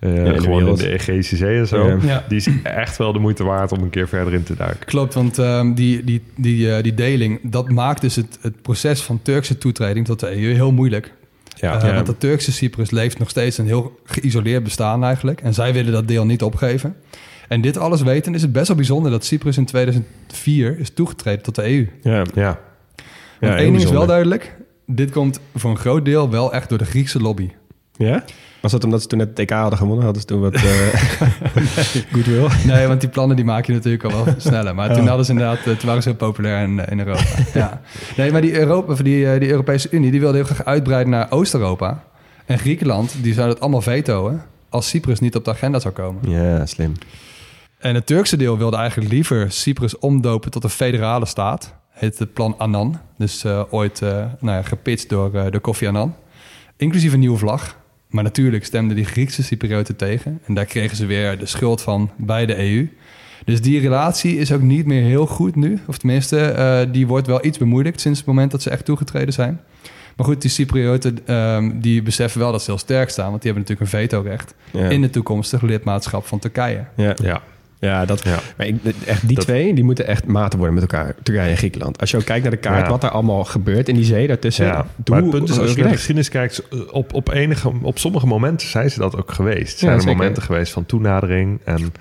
eh, in de gewoon in de Egeïsche Zee en zo. Ja. Die is echt wel de moeite waard om een keer verder in te duiken. Klopt, want ehm, die, die, die, eh, die deling, dat maakt dus het, het proces van Turkse toetreding tot de EU heel moeilijk. Ja, Want de Turkse Cyprus leeft nog steeds een heel geïsoleerd bestaan eigenlijk. En zij willen dat deel niet opgeven. En dit alles weten is het best wel bijzonder dat Cyprus in 2004 is toegetreden tot de EU. Ja, ja. Want heel één ding is wel duidelijk. Dit komt voor een groot deel wel echt door de Griekse lobby. Ja? Was dat omdat ze toen het TK hadden gewonnen? Hadden ze toen wat eh goodwill? Nee, want die plannen die maak je natuurlijk al wel sneller. Maar toen Oh. hadden ze inderdaad, eh, toen waren ze heel populair in, in Europa. ja. Nee, maar die, Europa, of die, eh, die Europese Unie die wilde heel graag uitbreiden naar Oost-Europa. En Griekenland, die zou dat allemaal vetoen als Cyprus niet op de agenda zou komen. Ja, slim. En het Turkse deel wilde eigenlijk liever Cyprus omdopen tot een federale staat. Heet het plan Annan. Dus eh, ooit eh, nou ja, gepitcht door, eh door Kofi Annan. Inclusief een nieuwe vlag. Maar natuurlijk stemden die Griekse Cyprioten tegen. En daar kregen ze weer de schuld van bij de EU. Dus die relatie is ook niet meer heel goed nu. Of tenminste, eh, die wordt wel iets bemoeilijkt sinds het moment dat ze echt toegetreden zijn. Maar goed, die Cyprioten ehm, die beseffen wel dat ze heel sterk staan. Want die hebben natuurlijk een vetorecht Ja. in het toekomstige lidmaatschap van Turkije. Ja. Ja. Ja, dat, Ja. Maar ik, echt, die Dat- twee die moeten echt maten worden met elkaar. Turkije en Griekenland. Als je ook kijkt naar de kaart, Ja. wat daar allemaal gebeurt in die zee daartussen. Ja, doe maar het punt is, als je naar de geschiedenis kijkt, op, op, enige, op sommige momenten zijn ze dat ook geweest. Zijn Ja, er zeker. momenten geweest van toenadering. En,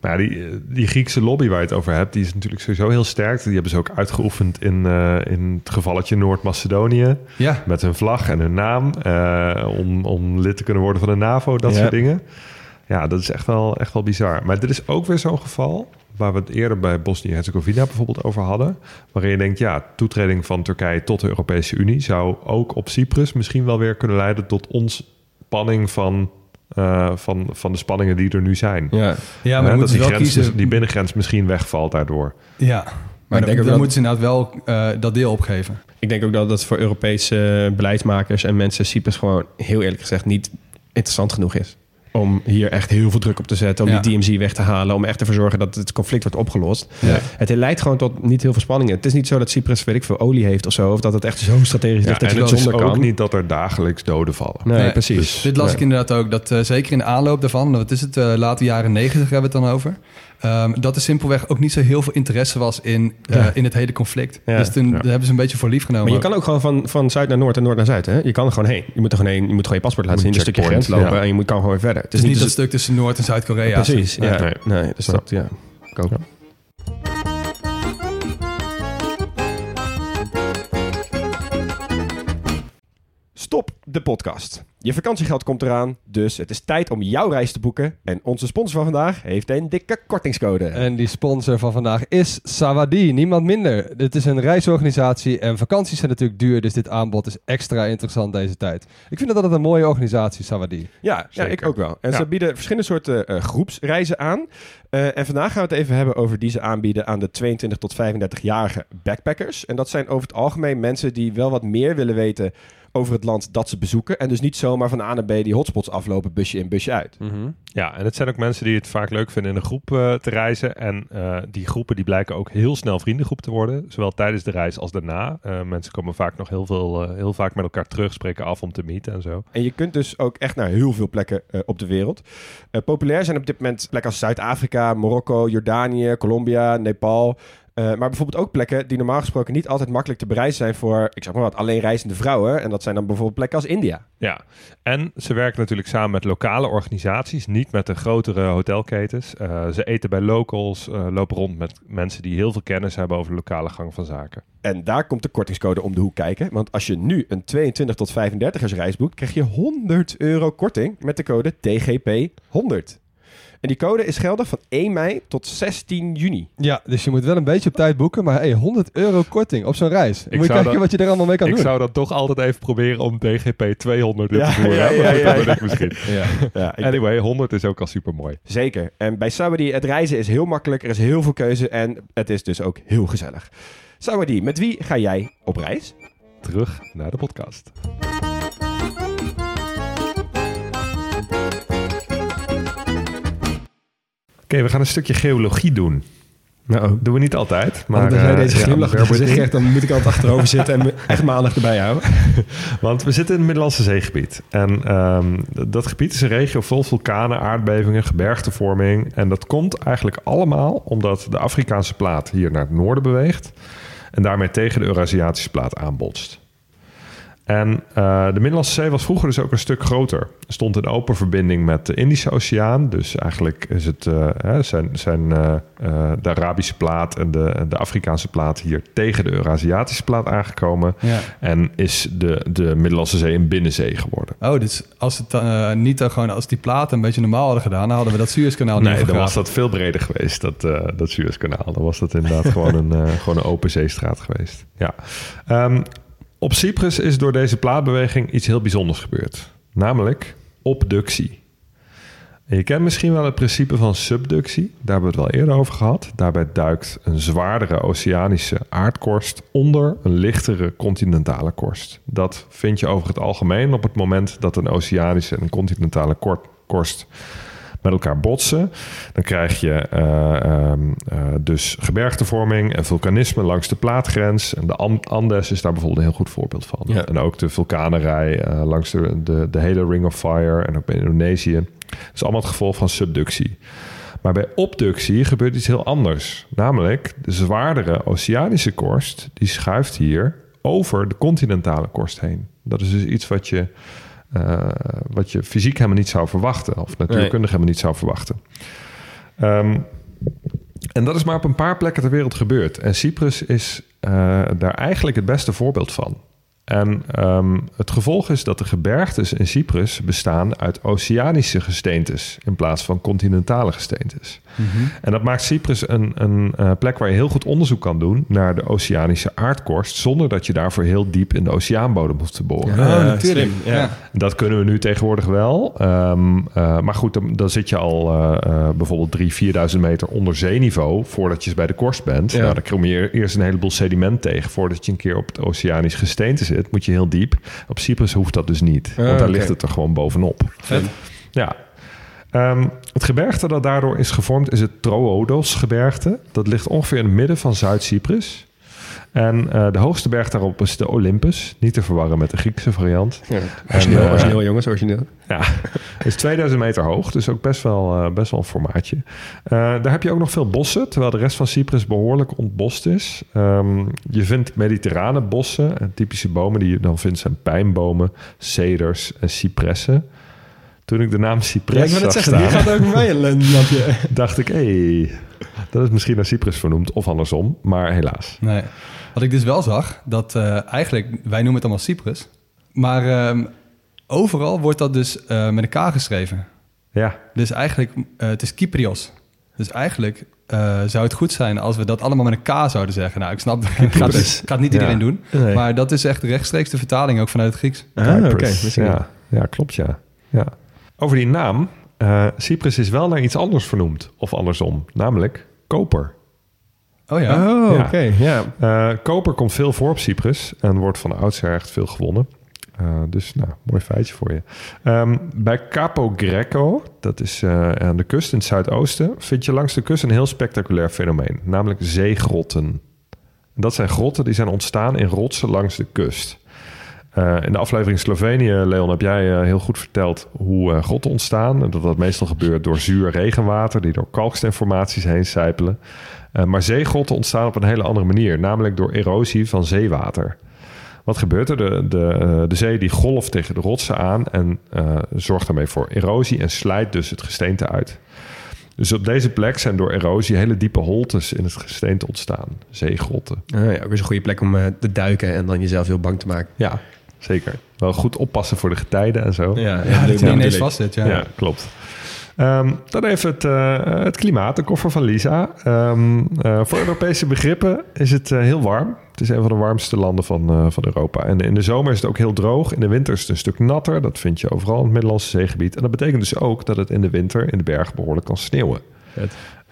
maar ja, die, die Griekse lobby waar je het over hebt, die is natuurlijk sowieso heel sterk. Die hebben ze ook uitgeoefend in, eh, in het gevalletje Noord-Macedonië. Ja, Met hun vlag en hun naam. eh, om, om lid te kunnen worden van de NAVO, dat Ja. soort dingen. Ja, dat is echt wel, echt wel bizar. Maar dit is ook weer zo'n geval waar we het eerder bij Bosnië-Herzegovina bijvoorbeeld over hadden. Waarin je denkt, ja, toetreding van Turkije tot de Europese Unie zou ook op Cyprus misschien wel weer kunnen leiden tot ontspanning van, eh, van, van de spanningen die er nu zijn. Ja, ja Hè, maar dat die, wel grens, kiezen. die binnengrens misschien wegvalt daardoor. Ja, maar ik denk dan, ook dan dat- moeten ze inderdaad wel eh, dat deel opgeven. ik denk ook dat dat voor Europese beleidsmakers en mensen Cyprus gewoon heel eerlijk gezegd niet interessant genoeg is. Om hier echt heel veel druk op te zetten, om Ja. die DMZ weg te halen, om echt te zorgen dat het conflict wordt opgelost. Ja. Het leidt gewoon tot niet heel veel spanningen. Het is niet zo dat Cyprus, weet ik veel, olie heeft of zo, of dat het echt zo strategisch Ja, ligt dat en je het is zonder ook kan. niet dat er dagelijks doden vallen. Nee, Nee, precies. dus- Dit las Nee. ik inderdaad ook, dat eh, zeker in de aanloop daarvan, wat is het, eh late jaren negentig hebben we het dan over, ehm, dat er simpelweg ook niet zo heel veel interesse was in, eh, Ja. in het hele conflict. Ja. Dus toen Ja. hebben ze een beetje voor lief genomen. Maar je kan ook gewoon van, van zuid naar noord en noord naar zuid. Hè? Je kan er gewoon heen. Je moet er gewoon heen. Je moet gewoon je paspoort laten zien, Moet een stukje grens lopen ja. en je moet, kan gewoon weer verder. Het het is niet dus- dat stuk tussen Noord- en Zuid-Korea. Precies, Nee. ja. Nee. Nee, dus dat, ja. Ik ook. Stop de podcast. Je vakantiegeld komt eraan, dus het is tijd om jouw reis te boeken. En onze sponsor van vandaag heeft een dikke kortingscode. En die sponsor van vandaag is Sawadi, niemand minder. Dit is een reisorganisatie en vakanties zijn natuurlijk duur, dus dit aanbod is extra interessant deze tijd. Ik vind dat altijd een mooie organisatie, Sawadi. Ja, ja ik ook wel. En Ja. ze bieden verschillende soorten eh, groepsreizen aan. Eh, en vandaag gaan we het even hebben over die ze aanbieden aan de 22 tot 35-jarige backpackers. En dat zijn over het algemeen mensen die wel wat meer willen weten over het land dat ze bezoeken. En dus niet zomaar van A naar B die hotspots aflopen, busje in, busje uit. Ja, en het zijn ook mensen die het vaak leuk vinden in een groep eh, te reizen. En eh, die groepen die blijken ook heel snel vriendengroep te worden. Zowel tijdens de reis als daarna. Eh, mensen komen vaak nog heel, veel, heel vaak met elkaar terug, spreken af om te meeten en zo. En je kunt dus ook echt naar heel veel plekken op de wereld. Populair zijn op dit moment plekken als Zuid-Afrika, Marokko, Jordanië, Colombia, Nepal. Eh, maar bijvoorbeeld ook plekken die normaal gesproken niet altijd makkelijk te bereizen zijn voor, ik zeg maar wat, alleen reizende vrouwen. En dat zijn dan bijvoorbeeld plekken als India. Ja, en ze werken natuurlijk samen met lokale organisaties, niet met de grotere hotelketens. Eh, ze eten bij locals, eh, lopen rond met mensen die heel veel kennis hebben over de lokale gang van zaken. En daar komt de kortingscode om de hoek kijken. Want als je nu een 22 tot 35ers reis boekt, krijg je 100 euro korting met de code TGP100. En die code is geldig van 1 mei tot 16 juni. Ja, dus je moet wel een beetje op tijd boeken. Maar hey, 100 euro korting op zo'n reis. moet je zou kijken dat- wat je er allemaal mee kan ik doen. zou dan toch altijd even proberen om DGP 200 in Ja, te voeren. ja, hè? ja, ja, dat ja. ik misschien. Ja. Ja, ik- Anyway, 100 is ook al super mooi. Zeker. En bij Sawadee, het reizen is heel makkelijk. Er is heel veel keuze en het is dus ook heel gezellig. Sawadee, met wie ga jij op reis? Terug naar de podcast. Oké, we gaan een stukje geologie doen. Nou, Doen we niet altijd, maar... als jij eh, deze glimlach op je gezicht krijgt, dan moet ik altijd achterover zitten en echt mijn aandacht erbij houden. Want we zitten in het Middellandse Zeegebied. En ehm, dat gebied is een regio vol vulkanen, aardbevingen, gebergtevorming. En dat komt eigenlijk allemaal omdat de Afrikaanse plaat hier naar het noorden beweegt. En daarmee tegen de Eurasiatische plaat aanbotst. En eh, de Middellandse Zee was vroeger dus ook een stuk groter. Er stond een open verbinding met de Indische Oceaan. Dus eigenlijk is het, eh, hè, zijn, zijn eh, de Arabische plaat en de, de Afrikaanse plaat hier tegen de Eurasiatische plaat aangekomen. Ja. En is de, de Middellandse Zee een binnenzee geworden. Oh, dus als het niet dan gewoon als die platen een beetje normaal hadden gedaan, dan hadden we dat Suezkanaal niet Nee, dan was dat veel breder geweest, dat, dat Suezkanaal. Dan was dat inderdaad gewoon, een, gewoon een open zeestraat geweest. Ja. Ehm, op Cyprus is door deze plaatbeweging iets heel bijzonders gebeurd. Namelijk obductie. Je kent misschien wel het principe van subductie. Daar hebben we het wel eerder over gehad. Daarbij duikt een zwaardere oceanische aardkorst onder een lichtere continentale korst. Dat vind je over het algemeen op het moment dat een oceanische en een continentale kor- korst met elkaar botsen. Dan krijg je eh, ehm, eh, dus gebergtevorming en vulkanisme langs de plaatgrens. En de An- Andes is daar bijvoorbeeld een heel goed voorbeeld van. Ja. En ook de vulkanenrij eh, langs de, de, de hele Ring of Fire en ook bij Indonesië. Dat is allemaal het gevolg van subductie. Maar bij obductie gebeurt iets heel anders. Namelijk, de zwaardere oceanische korst... die schuift hier over de continentale korst heen. Dat is dus iets wat je, wat je fysiek helemaal niet zou verwachten... of natuurkundig helemaal niet zou verwachten. Ehm, en dat is maar op een paar plekken ter wereld gebeurd. En Cyprus is eh, daar eigenlijk het beste voorbeeld van. En ehm, het gevolg is dat de gebergtes in Cyprus bestaan uit oceanische gesteentes in plaats van continentale gesteentes. En dat maakt Cyprus een, een eh, plek waar je heel goed onderzoek kan doen naar de oceanische aardkorst, zonder dat je daarvoor heel diep in de oceaanbodem hoeft te boren. Ja, Oh, natuurlijk. ja. Ja. Dat kunnen we nu tegenwoordig wel. Ehm, eh, maar goed, dan, dan zit je al eh, eh, bijvoorbeeld 3.000, 4.000 meter onder zeeniveau voordat je bij de korst bent. Ja. Nou, dan kom je eerst een heleboel sediment tegen voordat je een keer op het oceanisch gesteente zit. Moet je heel diep. Op Cyprus hoeft dat dus niet, want daar oké. ligt het er gewoon bovenop. Vet. Ja. Ehm, het gebergte dat daardoor is gevormd is het Troodos-gebergte. Dat ligt ongeveer in het midden van Zuid-Cyprus. En eh, de hoogste berg daarop is de Olympus. Niet te verwarren met de Griekse variant. Ja. Origineel, eh, origineel jongens, origineel. Ja, het is 2000 meter hoog, dus ook best wel, eh, best wel een formaatje. Eh, daar heb je ook nog veel bossen, terwijl de rest van Cyprus behoorlijk ontbost is. Ehm, je vindt mediterrane bossen. En typische bomen die je dan vindt zijn pijnbomen, ceders en cipressen. Toen ik de naam Ja, cypress ik wil het die gaat ook bij mij een landje. dacht ik, hé, hey, dat is misschien naar Cyprus vernoemd of andersom, maar helaas. Nee. Wat ik dus wel zag, dat eh, eigenlijk, wij noemen het allemaal Cyprus. Maar ehm, overal wordt dat dus eh, met een K geschreven. Ja, Dus eigenlijk, eh, het is Kyprios. Dus eigenlijk zou het goed zijn als we dat allemaal met een K zouden zeggen. Nou, ik snap, ik ga het, Kypros. ik ga het niet Ja. iedereen doen. Nee. Maar dat is echt rechtstreeks de vertaling ook vanuit het Grieks. Ah, oké. Ja, ja, klopt ja. ja. Over die naam, Cyprus is wel naar iets anders vernoemd, of andersom, namelijk koper. Oh ja. Oh, Ja. oké. Ja. Eh, koper komt veel voor op Cyprus en wordt van oudsher echt veel gewonnen. Eh, dus nou, mooi feitje voor je. Ehm, bij Capo Greco, dat is eh, aan de kust in het zuidoosten, vind je langs de kust een heel spectaculair fenomeen, namelijk zeegrotten. Dat zijn grotten die zijn ontstaan in rotsen langs de kust. Eh, in de aflevering Slovenië, Leon, heb jij eh, heel goed verteld hoe eh, grotten ontstaan. En dat dat meestal gebeurt door zuur regenwater die door kalksteenformaties heen sijpelen. Maar zeegrotten ontstaan op een hele andere manier, namelijk door erosie van zeewater. Wat gebeurt er? De, de, de zee die golft tegen de rotsen aan en zorgt daarmee voor erosie en slijt dus het gesteente uit. Dus op deze plek zijn door erosie hele diepe holtes in het gesteente ontstaan. Zeegrotten. Ah, ja, ook eens een goede plek om te duiken en dan jezelf heel bang te maken. Ja, zeker. Wel goed oppassen voor de getijden en zo. Ja, Ja, dat je niet ineens vast zit. Ja. Ja, klopt. Ehm, dan even het, eh, het klimaat, de koffer van Lisa. Ehm, eh, voor Europese begrippen is het eh, heel warm. Het is een van de warmste landen van, eh, van Europa. En in de zomer is het ook heel droog. In de winter is het een stuk natter. Dat vind je overal in het Middellandse zeegebied. En dat betekent dus ook dat het in de winter in de bergen behoorlijk kan sneeuwen.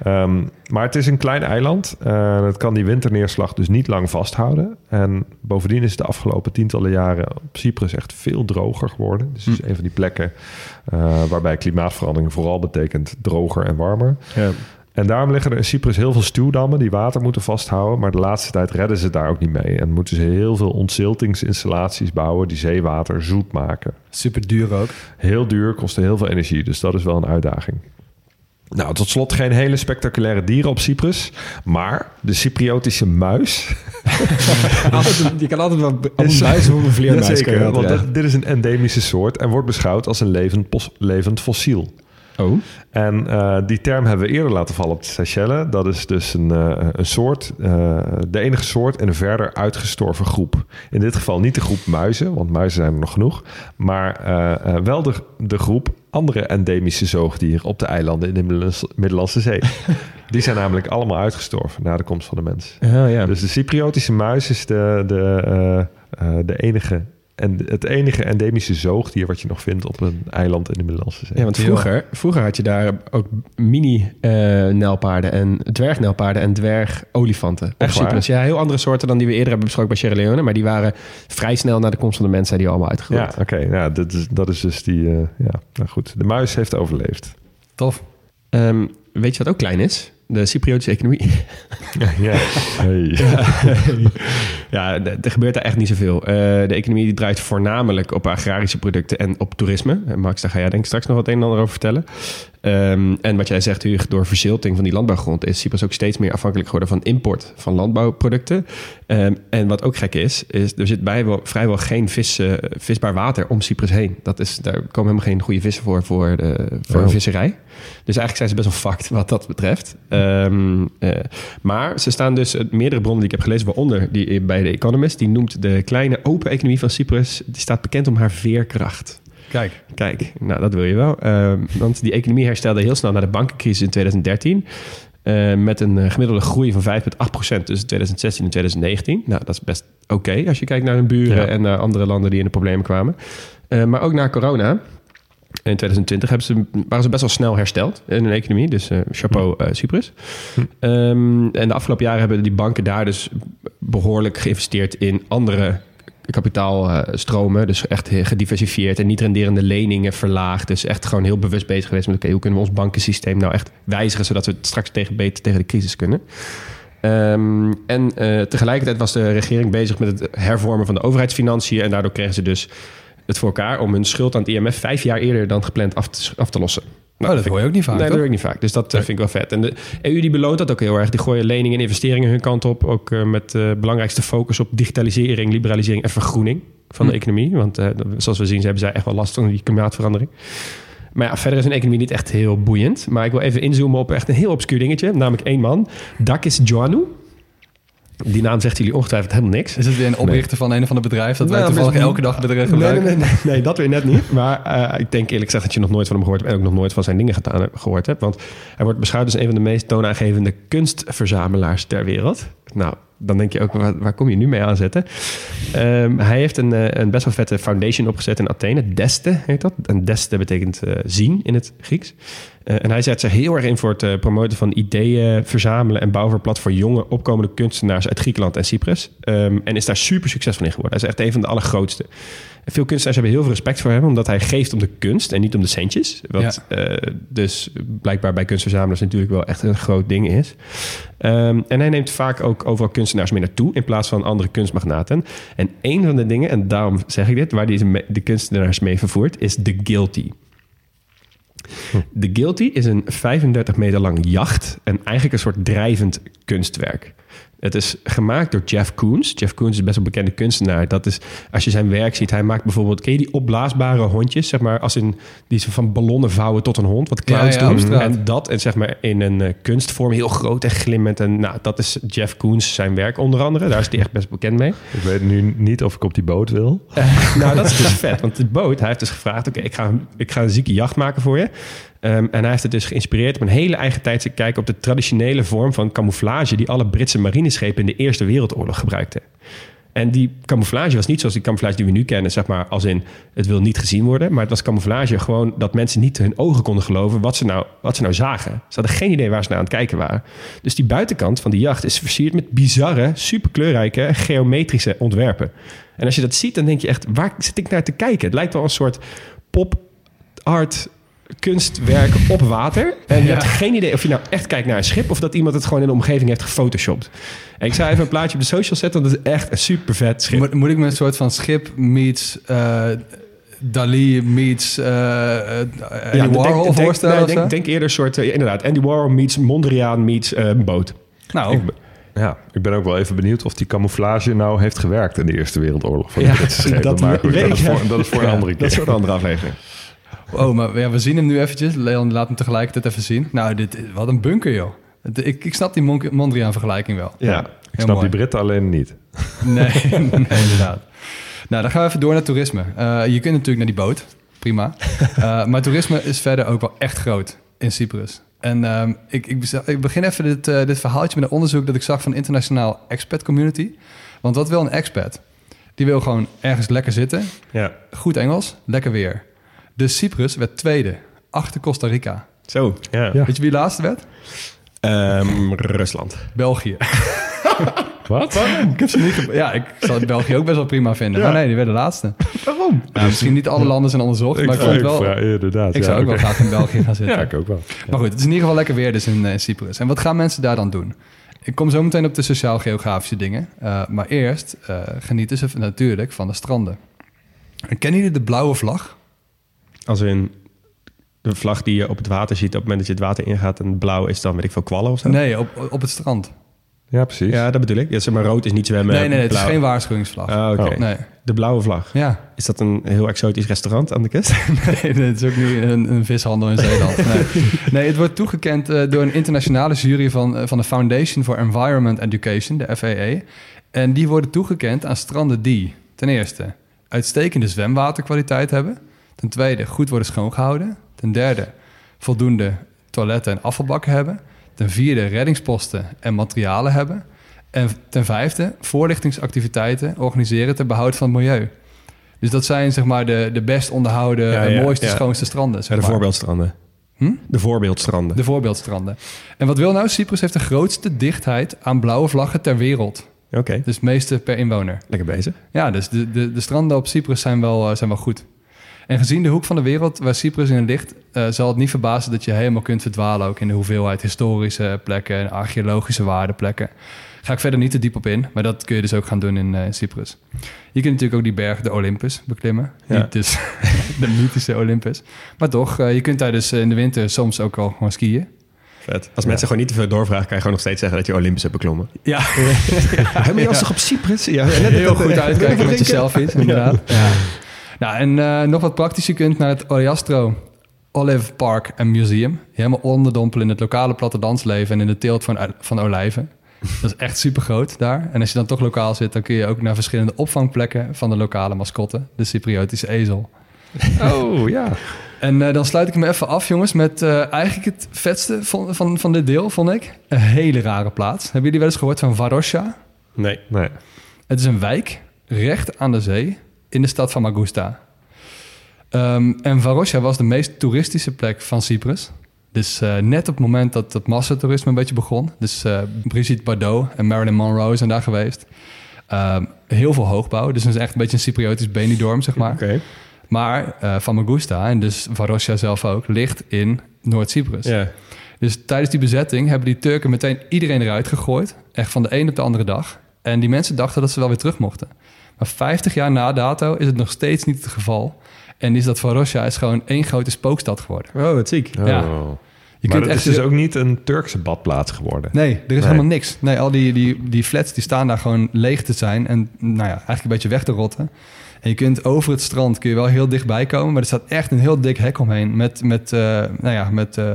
Ehm, maar het is een klein eiland. en het kan die winterneerslag dus niet lang vasthouden. En bovendien is het de afgelopen tientallen jaren op Cyprus echt veel droger geworden. Dus het is een van die plekken eh, waarbij klimaatverandering vooral betekent droger en warmer. Ja. En daarom liggen er in Cyprus heel veel stuwdammen die water moeten vasthouden. Maar de laatste tijd redden ze daar ook niet mee. En moeten ze heel veel ontziltingsinstallaties bouwen die zeewater zoet maken. Super duur ook. Heel duur, kosten heel veel energie. Dus dat is wel een uitdaging. Nou, tot slot geen hele spectaculaire dieren op Cyprus. Maar de Cypriotische muis. Je kan altijd wel een Is- muis of een vleermuis wel want dit- is een endemische soort en wordt beschouwd als een levend, levend fossiel. Oh, En eh, die term hebben we eerder laten vallen op de Seychelles. Dat is dus een, eh, een soort, eh, de enige soort in een verder uitgestorven groep. In dit geval niet de groep muizen, want muizen zijn er nog genoeg. Maar wel de, de groep andere endemische zoogdieren op de eilanden in de Middellandse- Zee. die zijn namelijk allemaal uitgestorven na de komst van de mens. ja. Dus de Cypriotische muis is de, de, de enige... En het enige endemische zoogdier wat je nog vindt op een eiland in de Middellandse Zee. Ja, want vroeger, vroeger had je daar ook mini-nelpaarden en dwergnelpaarden en dwergolifanten. Echt waar? Cyprus. Ja, heel andere soorten dan die we eerder hebben besproken bij Sierra Leone. Maar die waren vrij snel na de komst van de mensen zijn die allemaal uitgegroeid. Ja, oké. nou, dat, is, dat is dus die... eh, ja, nou goed. De muis heeft overleefd. Tof. Ehm, weet je wat ook klein is? De Cypriotische economie. ja. Hey. ja, d- er gebeurt daar echt niet zoveel. Eh, de economie die draait voornamelijk op agrarische producten en op toerisme. En Max, daar ga jij denk ik straks nog wat een en ander over vertellen. Ehm, en wat jij zegt, Hugo, door verzilting van die landbouwgrond... is Cyprus ook steeds meer afhankelijk geworden van import van landbouwproducten. Ehm, en wat ook gek is, is er zit bij wel, vrijwel geen vis, eh, visbaar water om Cyprus heen. Dat is, daar komen helemaal geen goede vissen voor, voor, de, voor Oh. visserij. Dus eigenlijk zijn ze best wel fucked wat dat betreft. Ehm, eh, maar ze staan dus, eh, meerdere bronnen die ik heb gelezen, waaronder die bij The Economist, die noemt de kleine open economie van Cyprus, die staat bekend om haar veerkracht. Kijk. Kijk, nou dat wil je wel. Ehm, want die economie herstelde heel snel na de bankencrisis in 2013. eh, met een eh, gemiddelde groei van 5,8% tussen 2016 en 2019. Nou, dat is best oké als je kijkt naar hun buren Ja. en naar andere landen die in de problemen kwamen. Eh, maar ook na corona, in 2020, hebben ze, waren ze best wel snel hersteld in hun economie. Dus eh, chapeau eh, Cyprus. Ehm, en de afgelopen jaren hebben die banken daar dus behoorlijk geïnvesteerd in andere kapitaalstromen. Dus echt gediversifieerd en niet renderende leningen verlaagd. Dus echt gewoon heel bewust bezig geweest met... oké, hoe kunnen we ons bankensysteem nou echt wijzigen... zodat we het straks tegen, beter tegen de crisis kunnen. Ehm, en eh, tegelijkertijd was de regering bezig met het hervormen van de overheidsfinanciën... en daardoor kregen ze dus het voor elkaar... om hun schuld aan het IMF vijf jaar eerder dan gepland af te, af te lossen. Oh, dat hoor je ook niet vaak, Nee, dat hoor ik niet vaak. Dus dat eh, vind ik wel vet. En de EU die beloont dat ook heel erg. Die gooien leningen en investeringen hun kant op. Ook eh, met de belangrijkste focus op digitalisering, liberalisering en vergroening van de Hm. economie. Want eh, zoals we zien, hebben zij echt wel last van die klimaatverandering. Maar ja, verder is een economie niet echt heel boeiend. Maar ik wil even inzoomen op echt een heel obscuur dingetje. Namelijk één man. Dakis Joannou. Die naam zegt jullie ongetwijfeld helemaal niks. Is het weer een oprichter van een of ander bedrijf dat wij Nou, toevallig elke dag bedrijf gebruiken? nee, nee, nee, nee, dat weer net niet. Maar eh, ik denk eerlijk gezegd dat je nog nooit van hem gehoord hebt... en ook nog nooit van zijn dingen gedaan, gehoord hebt. Want hij wordt beschouwd als een van de meest toonaangevende kunstverzamelaars ter wereld. Nou, dan denk je ook, waar, waar kom je nu mee aanzetten? Ehm, hij heeft een, eh, een best wel vette foundation opgezet in Athene. Deste heet dat. En deste betekent eh, zien in het Grieks. Eh, en hij zet zich heel erg in voor het promoten van ideeën, verzamelen en bouwen voor plat voor jonge opkomende kunstenaars uit Griekenland en Cyprus. Ehm, en is daar super succesvol in geworden. Hij is echt een van de allergrootste. Veel kunstenaars hebben heel veel respect voor hem, omdat hij geeft om de kunst en niet om de centjes. Wat eh, dus blijkbaar bij kunstverzamelaars natuurlijk wel echt een groot ding is. Ehm, en hij neemt vaak ook overal kunstenaars mee naartoe in plaats van andere kunstmagnaten. En een van de dingen, en daarom zeg ik dit, waar hij me- de kunstenaars mee vervoert, is The Guilty. The Guilty is een 35 meter lang jacht en eigenlijk een soort drijvend kunstwerk. Het is gemaakt door Jeff Koons. Jeff Koons is best wel een bekende kunstenaar. Dat is, als je zijn werk ziet, hij maakt bijvoorbeeld... Ken je die opblaasbare hondjes? Zeg maar, als in, die ze van ballonnen vouwen tot een hond. Wat clowns Ja, doen. En dat en zeg maar in een eh, kunstvorm heel groot en glimmend. En nou, dat is Jeff Koons zijn werk onder andere. Daar is hij echt best bekend mee. Ik weet nu niet of ik op die boot wil. Eh, nou, dat is dus vet. Want de boot, hij heeft dus gevraagd... oké, ik, ga, ik ga een zieke jacht maken voor je. Ehm, en hij heeft het dus geïnspireerd op een hele eigen tijdse kijk op de traditionele vorm van camouflage die alle Britse marineschepen in de Eerste Wereldoorlog gebruikten. En die camouflage was niet zoals die camouflage die we nu kennen, zeg maar, als in het wil niet gezien worden. Maar het was camouflage gewoon dat mensen niet hun ogen konden geloven wat ze nou, wat ze nou zagen. Ze hadden geen idee waar ze naar aan het kijken waren. Dus die buitenkant van die jacht is versierd met bizarre, superkleurrijke, geometrische ontwerpen. En als je dat ziet, dan denk je echt, waar zit ik naar te kijken? Het lijkt wel een soort pop-art kunstwerk op water. En je hebt geen idee of je nou echt kijkt naar een schip... of dat iemand het gewoon in de omgeving heeft gefotoshopt. En ik zou even een plaatje op de social zetten... want dat is echt een super vet schip. Moet, moet ik me een soort van schip meets uh, Dali meets uh, Andy Ja, Warhol denk, denk, voorstellen nee, of zo? denk, denk eerder een soort... eh, inderdaad, Andy Warhol meets Mondriaan meets eh, een boot. nou, Ik ben- ja, ik ben ook wel even benieuwd of die camouflage nou heeft gewerkt in de Eerste Wereldoorlog. Van de Ja, dat maar dat, is voor, dat is voor een andere keer. Dat is voor een andere aflevering. Oh, maar ja, we zien hem nu eventjes. Leon laat hem tegelijkertijd even zien. Nou, dit, wat een bunker, joh. Ik, ik snap die Mon- Mondriaan-vergelijking wel. Ja. Ik snap mooi. die Britten alleen niet. Nee, nee, inderdaad. Nou, dan gaan we even door naar toerisme. Eh, je kunt natuurlijk naar die boot, prima. Eh, maar toerisme is verder ook wel echt groot in Cyprus. En ehm, ik, ik, ik begin even dit, eh, dit verhaaltje met een onderzoek dat ik zag van Internationaal Expat Community. Want wat wil een expat? Die wil gewoon ergens lekker zitten, Ja. goed Engels, lekker weer. Dus Cyprus werd tweede, achter Costa Rica. Zo. Ja. Weet je wie laatste werd? Ehm, Rusland. België. Wat? ik heb ze niet ja, ik zou België ook best wel prima vinden. Maar nee, die werden laatste. Waarom? Nou, misschien niet alle landen zijn onderzocht, maar ik vond het wel... Ja, inderdaad. Ik ja, zou ook wel graag in België gaan zitten. Ja, ik ook wel. Maar goed, het is in ieder geval lekker weer dus in, eh, Cyprus. En wat gaan mensen daar dan doen? Ik kom zo meteen op de sociaal-geografische dingen. Eh, maar eerst eh, genieten ze natuurlijk van de stranden. En kennen jullie de blauwe vlag? Als in de vlag die je op het water ziet op het moment dat je het water ingaat en blauw is dan weet ik veel kwallen of zo. Nee, op, op het strand. Ja, precies. Ja, dat bedoel ik. Ja, zeg maar rood is niet zwemmen. nee, nee, nee, het is geen waarschuwingsvlag. Ah, oké. Oh. Nee, De blauwe vlag. ja. Is dat een heel exotisch restaurant aan de kust? Nee, het is ook nu een, een vishandel in Zeeland. Nee. nee, het wordt toegekend eh, door een internationale jury van, eh, van de Foundation for Environment Education, de FAA. En die worden toegekend aan stranden die, ten eerste, uitstekende zwemwaterkwaliteit hebben. Ten tweede, goed worden schoongehouden. Ten derde, voldoende toiletten en afvalbakken hebben. Ten vierde, reddingsposten en materialen hebben. En ten vijfde, voorlichtingsactiviteiten organiseren ter behoud van het milieu. Dus dat zijn zeg maar de, de best onderhouden, Ja, ja, mooiste, ja. schoonste stranden. Zeg de maar. voorbeeldstranden. Hm? De voorbeeldstranden. De voorbeeldstranden. En wat wil nou? Cyprus heeft de grootste dichtheid aan blauwe vlaggen ter wereld. Oké, Dus het meeste per inwoner. lekker bezig. Ja, dus de, de, de stranden op Cyprus zijn wel, eh, zijn wel goed. En gezien de hoek van de wereld waar Cyprus in ligt, eh, zal het niet verbazen dat je helemaal kunt verdwalen ook in de hoeveelheid historische plekken en archeologische waardeplekken. Ga ik verder niet te diep op in, maar dat kun je dus ook gaan doen in eh, Cyprus. Je kunt natuurlijk ook die berg, de Olympus, beklimmen. Ja. Niet dus de mythische Olympus. Maar toch, eh, je kunt daar dus in de winter soms ook wel gewoon skiën. Vet. Als mensen gewoon niet te veel doorvragen, kan je gewoon nog steeds zeggen dat je Olympus hebt beklommen. Ja, Hebben je ons toch op Cyprus? Ja, net heel dat- goed uitkijken met je selfies, inderdaad. Nou, en eh, nog wat praktisch. Je kunt naar het Oliastro Olive Park en Museum. Helemaal onderdompelen in het lokale plattelandsleven en in de teelt van, van olijven. Dat is echt super groot daar. En als je dan toch lokaal zit, dan kun je ook naar verschillende opvangplekken van de lokale mascotte, de Cypriotische ezel. Oh, ja. En eh, dan sluit ik me even af, jongens, met eh, eigenlijk het vetste van, van, van dit deel, vond ik. Een hele rare plaats. Hebben jullie wel eens gehoord van Varosha? Nee. Nee. Het is een wijk recht aan de zee in de stad van Magusta. Ehm, en Varosha was de meest toeristische plek van Cyprus. Dus eh, net op het moment dat het massatoerisme een beetje begon. Dus eh, Brigitte Bardot en Marilyn Monroe zijn daar geweest. Ehm, heel veel hoogbouw. Dus het is echt een beetje een Cypriotisch Benidorm, zeg maar. Maar van Magusta, en dus Varosha zelf ook, ligt in Noord-Cyprus. Dus tijdens die bezetting hebben die Turken meteen iedereen eruit gegooid. Echt van de een op de andere dag. En die mensen dachten dat ze wel weer terug mochten. Maar 50 jaar na dato is het nog steeds niet het geval. En is dat Varosha is gewoon één grote spookstad geworden. Oh, wat ziek. Oh. Ja. Je maar kunt het echt is dus ook niet een Turkse badplaats geworden. Nee, er is Nee. helemaal niks. Nee, al die, die, die flats die staan daar gewoon leeg te zijn. En nou ja, eigenlijk een beetje weg te rotten. En je kunt over het strand kun je wel heel dichtbij komen. Maar er staat echt een heel dik hek omheen. Met, met, eh, nou ja, met, eh,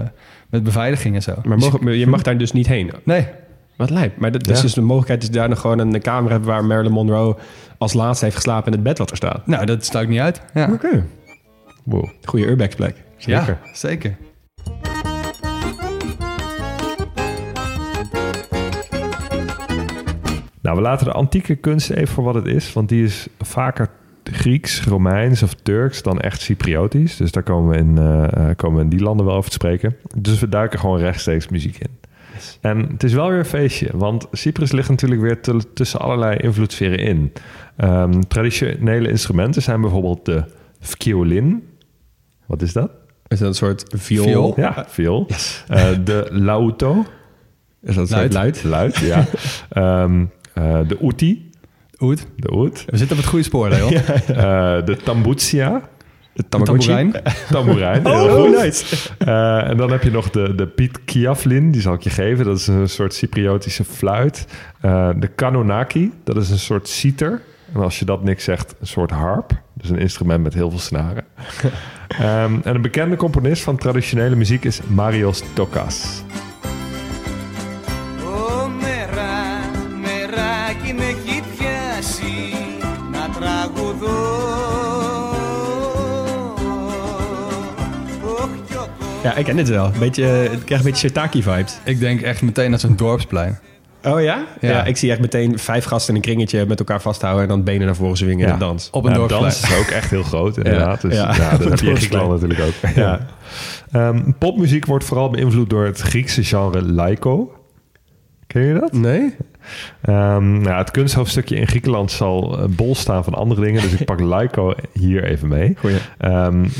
met beveiliging en zo. Maar Dus- mogen- je mag daar dus niet heen. Nee, wat lijp. Maar dat, is dus de mogelijkheid is daar nog gewoon een kamer hebben waar Marilyn Monroe als laatste heeft geslapen in het bed wat er staat. Nou, dat staat niet uit. Ja. Oké. Okay. Goede urbex plek. Zeker. Ja, zeker. Nou, we laten de antieke kunst even voor wat het is, want die is vaker Grieks, Romeins of Turks dan echt Cypriotisch. Dus daar komen we in, eh, eh, komen we in die landen wel over te spreken. Dus we duiken gewoon rechtstreeks muziek in. En het is wel weer een feestje, want Cyprus ligt natuurlijk weer tussen allerlei invloedssferen in. Ehm, traditionele instrumenten zijn bijvoorbeeld de violin. Wat is dat? Is dat een soort viool? Viool? Ja, viool. Eh, de lauto. Is dat een Luid. soort luid? Luid, ja. Ehm, eh, de uti. Oet. De oud. We zitten op het goede spoor, Leon. Eh, de tambutsia. De Tamboerijn. Oh, nice. Eh, en dan heb je nog de, de Piet Kiaflin, die zal ik je geven. Dat is een soort Cypriotische fluit. Eh, de Kanonaki, dat is een soort citer. En als je dat niks zegt, een soort harp. Dus een instrument met heel veel snaren. Ehm, en een bekende componist van traditionele muziek is Marios Tokas. Ja, ik ken dit wel. Beetje, ik krijg een beetje Sirtaki-vibes. Ik denk echt meteen aan zo'n dorpsplein. Oh ja? ja? Ja. ik zie echt meteen vijf gasten in een kringetje met elkaar vasthouden... en dan benen naar voren zwingen Ja. en dans. Op een Ja, dorpsplein. dans is ook echt heel groot, inderdaad. Dus Ja. ja, dat heb je in Dorpsplein. Griekenland natuurlijk ook. Ja. Ehm, popmuziek wordt vooral beïnvloed door het Griekse genre laiko. Ken je dat? Nee? Ehm, nou, het kunsthoofdstukje in Griekenland zal eh, bol staan van andere dingen, dus ik pak Laiko hier even mee.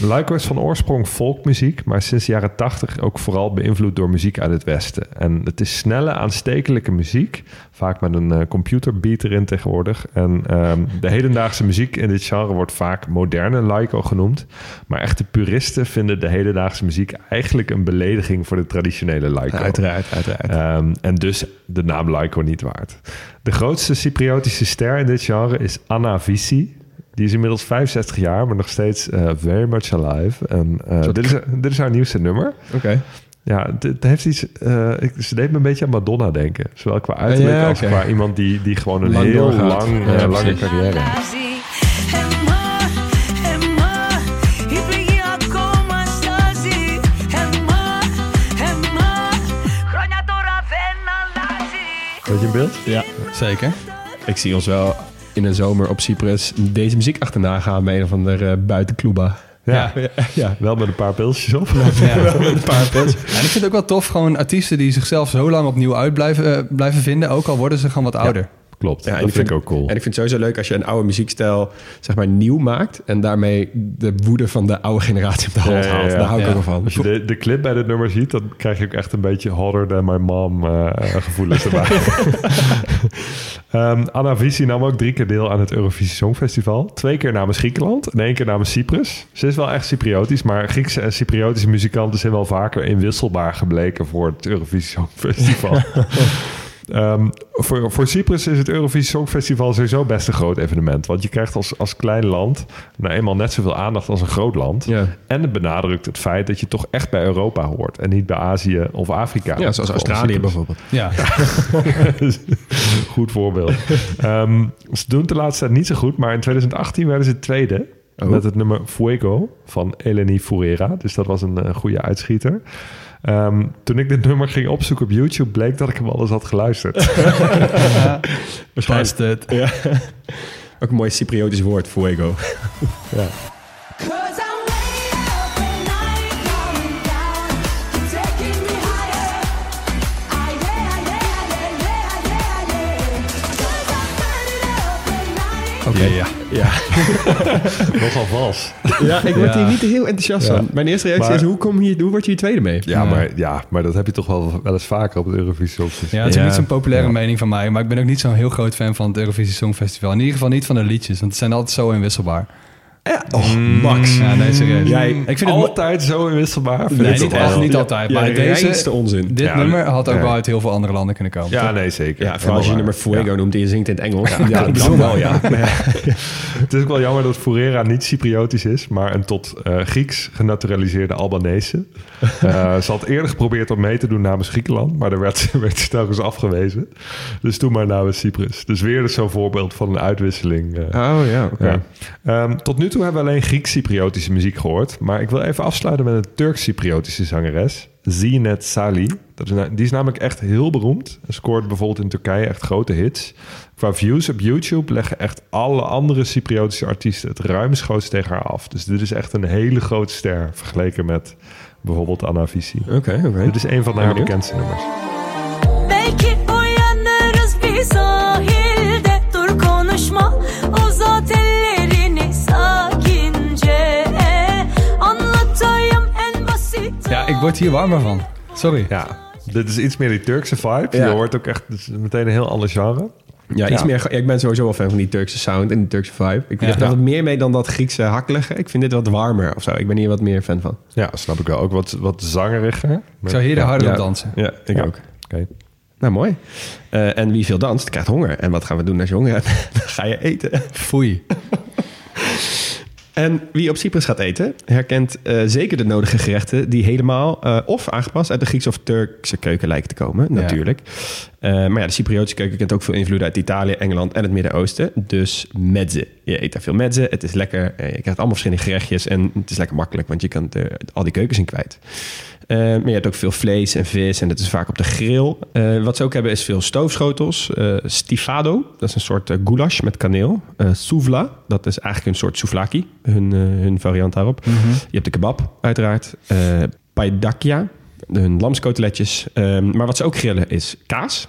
Laiko is van oorsprong folkmuziek, maar sinds de jaren 80 ook vooral beïnvloed door muziek uit het Westen. En het is snelle, aanstekelijke muziek, vaak met een eh, computerbeat erin tegenwoordig. En ehm, de hedendaagse muziek in dit genre wordt vaak moderne Laiko genoemd, maar echte puristen vinden de hedendaagse muziek eigenlijk een belediging voor de traditionele Laiko. Uiteraard, uiteraard. Ehm, en dus de naam Laiko niet waard. De grootste Cypriotische ster in dit genre is Anna Vissi. Die is inmiddels 65 jaar, maar nog steeds eh, very much alive. En, eh, Soort- dit, is, dit is haar nieuwste nummer. Oké. Ja, het, heeft iets. Eh, ze deed me een beetje aan Madonna denken. Zowel qua uiterlijk als qua iemand die, die gewoon een heel lang, eh, lange carrière heeft. Weet je een beeld? Ja, zeker. Ik zie ons wel in de zomer op Cyprus deze muziek achterna gaan bij een of andere eh, buitenkloeba. Ja. Ja. ja. Wel met een paar pilsjes op. Ja. Met een paar pils. En ik vind het ook wel tof, gewoon artiesten die zichzelf zo lang opnieuw uit blijven, eh, blijven vinden, ook al worden ze gewoon wat ouder. Klopt, Ja, en dat vind ik ook cool. En ik vind het sowieso leuk als je een oude muziekstijl zeg maar nieuw maakt... en daarmee de woede van de oude generatie op de hand Ja, haalt. ja. Daar hou ik Ja. ook wel van. Als je de, de clip bij dit nummer ziet, dan krijg je ook echt een beetje hotter than my mom eh, gevoelens erbij. Ehm Anna Vissi nam ook drie keer deel aan het Eurovisie Songfestival. Twee keer namens Griekenland en één keer namens Cyprus. Ze is wel echt Cypriotisch, maar Griekse en Cypriotische muzikanten zijn wel vaker inwisselbaar gebleken voor het Eurovisie Songfestival. Ehm, voor, voor Cyprus is het Eurovisie Songfestival sowieso best een groot evenement. Want je krijgt als, als klein land nou eenmaal net zoveel aandacht als een groot land. Ja. En het benadrukt het feit dat je toch echt bij Europa hoort. En niet bij Azië of Afrika. Ja, zoals Australië Cyprus. bijvoorbeeld. Ja. Goed voorbeeld. Ehm, ze doen het de laatste tijd niet zo goed. Maar in 2018 werden ze tweede. Oh. Met het nummer Fuego van Eleni Furera. Dus dat was een eh, goede uitschieter. Ehm, toen ik dit nummer ging opzoeken op YouTube... bleek dat ik hem al eens had geluisterd. Past het. Ja. Ook een mooi Cypriotisch woord, fuego. ja. Oké, ja. Ja. Nogal vals. ja, ik word Ja. hier niet heel enthousiast Ja. van. Mijn eerste reactie Maar- is, hoe, kom je, hoe word je hier tweede mee? Ja, Ja. Maar, ja, maar dat heb je toch wel, wel eens vaker op het Eurovisie Songfestival. Ja, het is Ja. niet zo'n populaire Ja. mening van mij, maar ik ben ook niet zo'n heel groot fan van het Eurovisie Songfestival. In ieder geval niet van de liedjes, want het zijn altijd zo inwisselbaar. Oh, Max. Ja, nee, serieus. Jij- ik vind Altijd zo inwisselbaar. vind Nee, ik niet, echt, niet altijd. Ja, Maar de deze, reinste onzin. dit Ja, nummer had ook wel uit heel veel andere landen kunnen komen. Ja, toch? nee, zeker. Ja, vooral als je nummer fuego noemt en je zingt in het Engels. Ja, Ja, dan bedoel wel, ja. Het is ook wel jammer dat Furera niet Cypriotisch is, maar een tot eh, Grieks genaturaliseerde Albanese. Eh, ze had eerder geprobeerd om mee te doen namens Griekenland, maar daar werd, ze- werd ze telkens afgewezen. Dus toen maar namens Cyprus. Dus weer dus zo'n voorbeeld van een uitwisseling. eh. Oh ja, oké. Ja. Ehm, tot nu toe hebben we alleen Grieks-Cypriotische muziek gehoord. Maar ik wil even afsluiten met een Turks-Cypriotische zangeres. Zinet Sali. Dat is, die is namelijk echt heel beroemd. Ze scoort bijvoorbeeld in Turkije echt grote hits. Qua views op YouTube leggen echt alle andere Cypriotische artiesten het ruimschoots tegen haar af. Dus dit is echt een hele grote ster vergeleken met bijvoorbeeld Anna. Oké, oké. Dit is een van haar bekendste nummers. Ja, ik word hier warmer van. Sorry. Ja, dit is iets meer die Turkse vibe. Ja. Je hoort ook echt meteen een heel ander genre. Ja, iets Ja. meer. ja, Ik ben sowieso wel fan van die Turkse sound en die Turkse vibe. Ik Ja. heb er wat meer mee dan dat Griekse hakkelige. Ik vind dit wat warmer of zo. Ik ben hier wat meer fan van. Ja, snap ik wel. Ook wat, wat zangeriger. Ik zou hier de harder Ja. op dansen. Ja, ik Ja. ook. Oké. Nou, mooi. Eh, en wie veel danst, krijgt honger. En wat gaan we doen als je honger hebt? Dan ga je eten. Foei. En wie op Cyprus gaat eten, herkent eh, zeker de nodige gerechten die helemaal eh, of aangepast uit de Griekse of Turkse keuken lijken te komen, Ja. natuurlijk. Eh, maar ja, de Cypriotische keuken kent ook veel invloeden uit Italië, Engeland en het Midden-Oosten. Dus mezze. Je eet daar veel mezze, het is lekker, je krijgt allemaal verschillende gerechtjes en het is lekker makkelijk, want je kan er al die keukens in kwijt. Eh, maar je hebt ook veel vlees en vis en dat is vaak op de grill. Eh, wat ze ook hebben is veel stoofschotels. Eh, stifado, dat is een soort goulash met kaneel. Souvla, dat is eigenlijk een soort souvlaki, hun, hun variant daarop. Je hebt de kebab, uiteraard. Paidakia, hun lamskoteletjes. Ehm, maar wat ze ook grillen is kaas.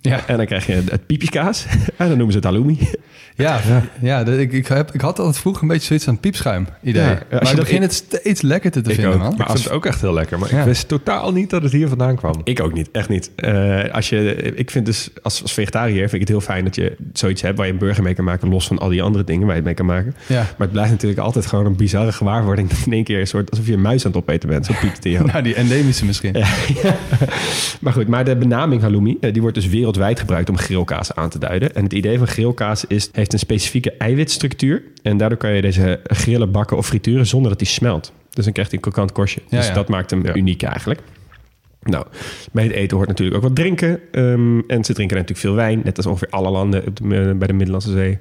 Ja, En dan krijg je het piepjeskaa's. en dan noemen ze het halloumi. ja, ja. ik, ik, heb, ik had altijd vroeger een beetje zoiets aan piepschuim idee. Ja, als je maar ik dat- begin het steeds lekkerder te Ik vinden, ook. man. Maar ik vind het ook echt heel lekker. Maar Ja. ik wist totaal niet dat het hier vandaan kwam. Ik ook niet, echt niet. Eh, als je, ik vind dus als, als vegetariër vind ik het heel fijn dat je zoiets hebt waar je een burger mee kan maken, los van al die andere dingen waar je het mee kan maken. Ja. Maar het blijft natuurlijk altijd gewoon een bizarre gewaarwording dat in één keer een soort alsof je een muis aan het opeten bent. Zo piept het in. Nou, die endemische misschien. Ja, ja. Maar goed, maar de benaming halloumi, eh, die wordt dus wereldwijd gebruikt om grillkaas aan te duiden. En het idee van grillkaas is, heeft een specifieke eiwitstructuur. En daardoor kan je deze grillen, bakken of frituren zonder dat die smelt. Dus dan krijgt hij een krokant korstje. Ja, dus ja. dat maakt hem Ja. uniek eigenlijk. Nou, bij het eten hoort natuurlijk ook wat drinken. Ehm, en ze drinken natuurlijk veel wijn, net als ongeveer alle landen op de, bij de Middellandse Zee.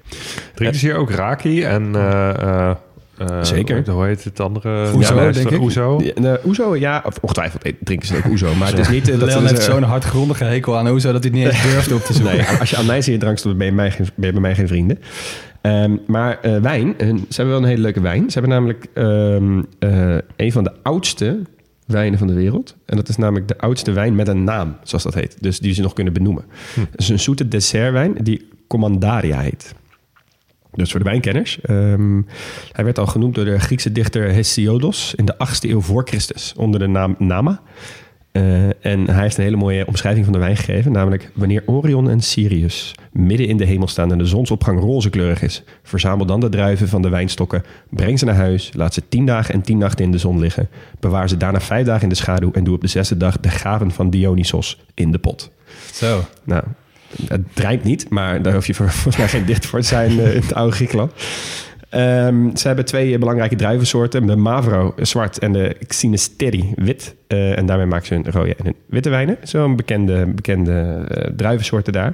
Drinken ze hier ook raki en... eh, eh, eh, Zeker. Hoe heet het andere? Oezo, Ja, denk ik. Oezo. De oezo, ja, of ongetwijfeld drinken ze ook oezo. Maar het is niet eh, dat Leon ze... heeft ze- zo'n hardgrondige hekel aan Oezo dat hij het niet eens durft op te zoeken. Nee, als je aan mij in je drank stopt, ben je, mij geen, ben je bij mij geen vrienden. Ehm, maar eh, wijn, eh, ze hebben wel een hele leuke wijn. Ze hebben namelijk ehm, eh, een van de oudste wijnen van de wereld. En dat is namelijk de oudste wijn met een naam, zoals dat heet. Dus die ze nog kunnen benoemen. Het is een zoete dessertwijn die Commandaria heet. Dus voor de wijnkenners. Ehm, hij werd al genoemd door de Griekse dichter Hesiodos in de 8e eeuw voor Christus onder de naam Nama. Eh, en hij heeft een hele mooie omschrijving van de wijn gegeven. Namelijk, wanneer Orion en Sirius midden in de hemel staan en de zonsopgang rozekleurig is, verzamel dan de druiven van de wijnstokken, breng ze naar huis, laat ze tien dagen en tien nachten in de zon liggen, bewaar ze daarna vijf dagen in de schaduw en doe op de zesde dag de gaven van Dionysos in de pot. Zo. Nou, het drijft niet, maar daar hoef je volgens mij geen dicht voor te zijn eh, in het oude Griekenland. Ehm, ze hebben twee belangrijke druivensoorten. De Mavro zwart en de Xynisteri wit. Eh, en daarmee maken ze hun rode en witte wijnen. Zo'n bekende, bekende eh, druivensoorten daar.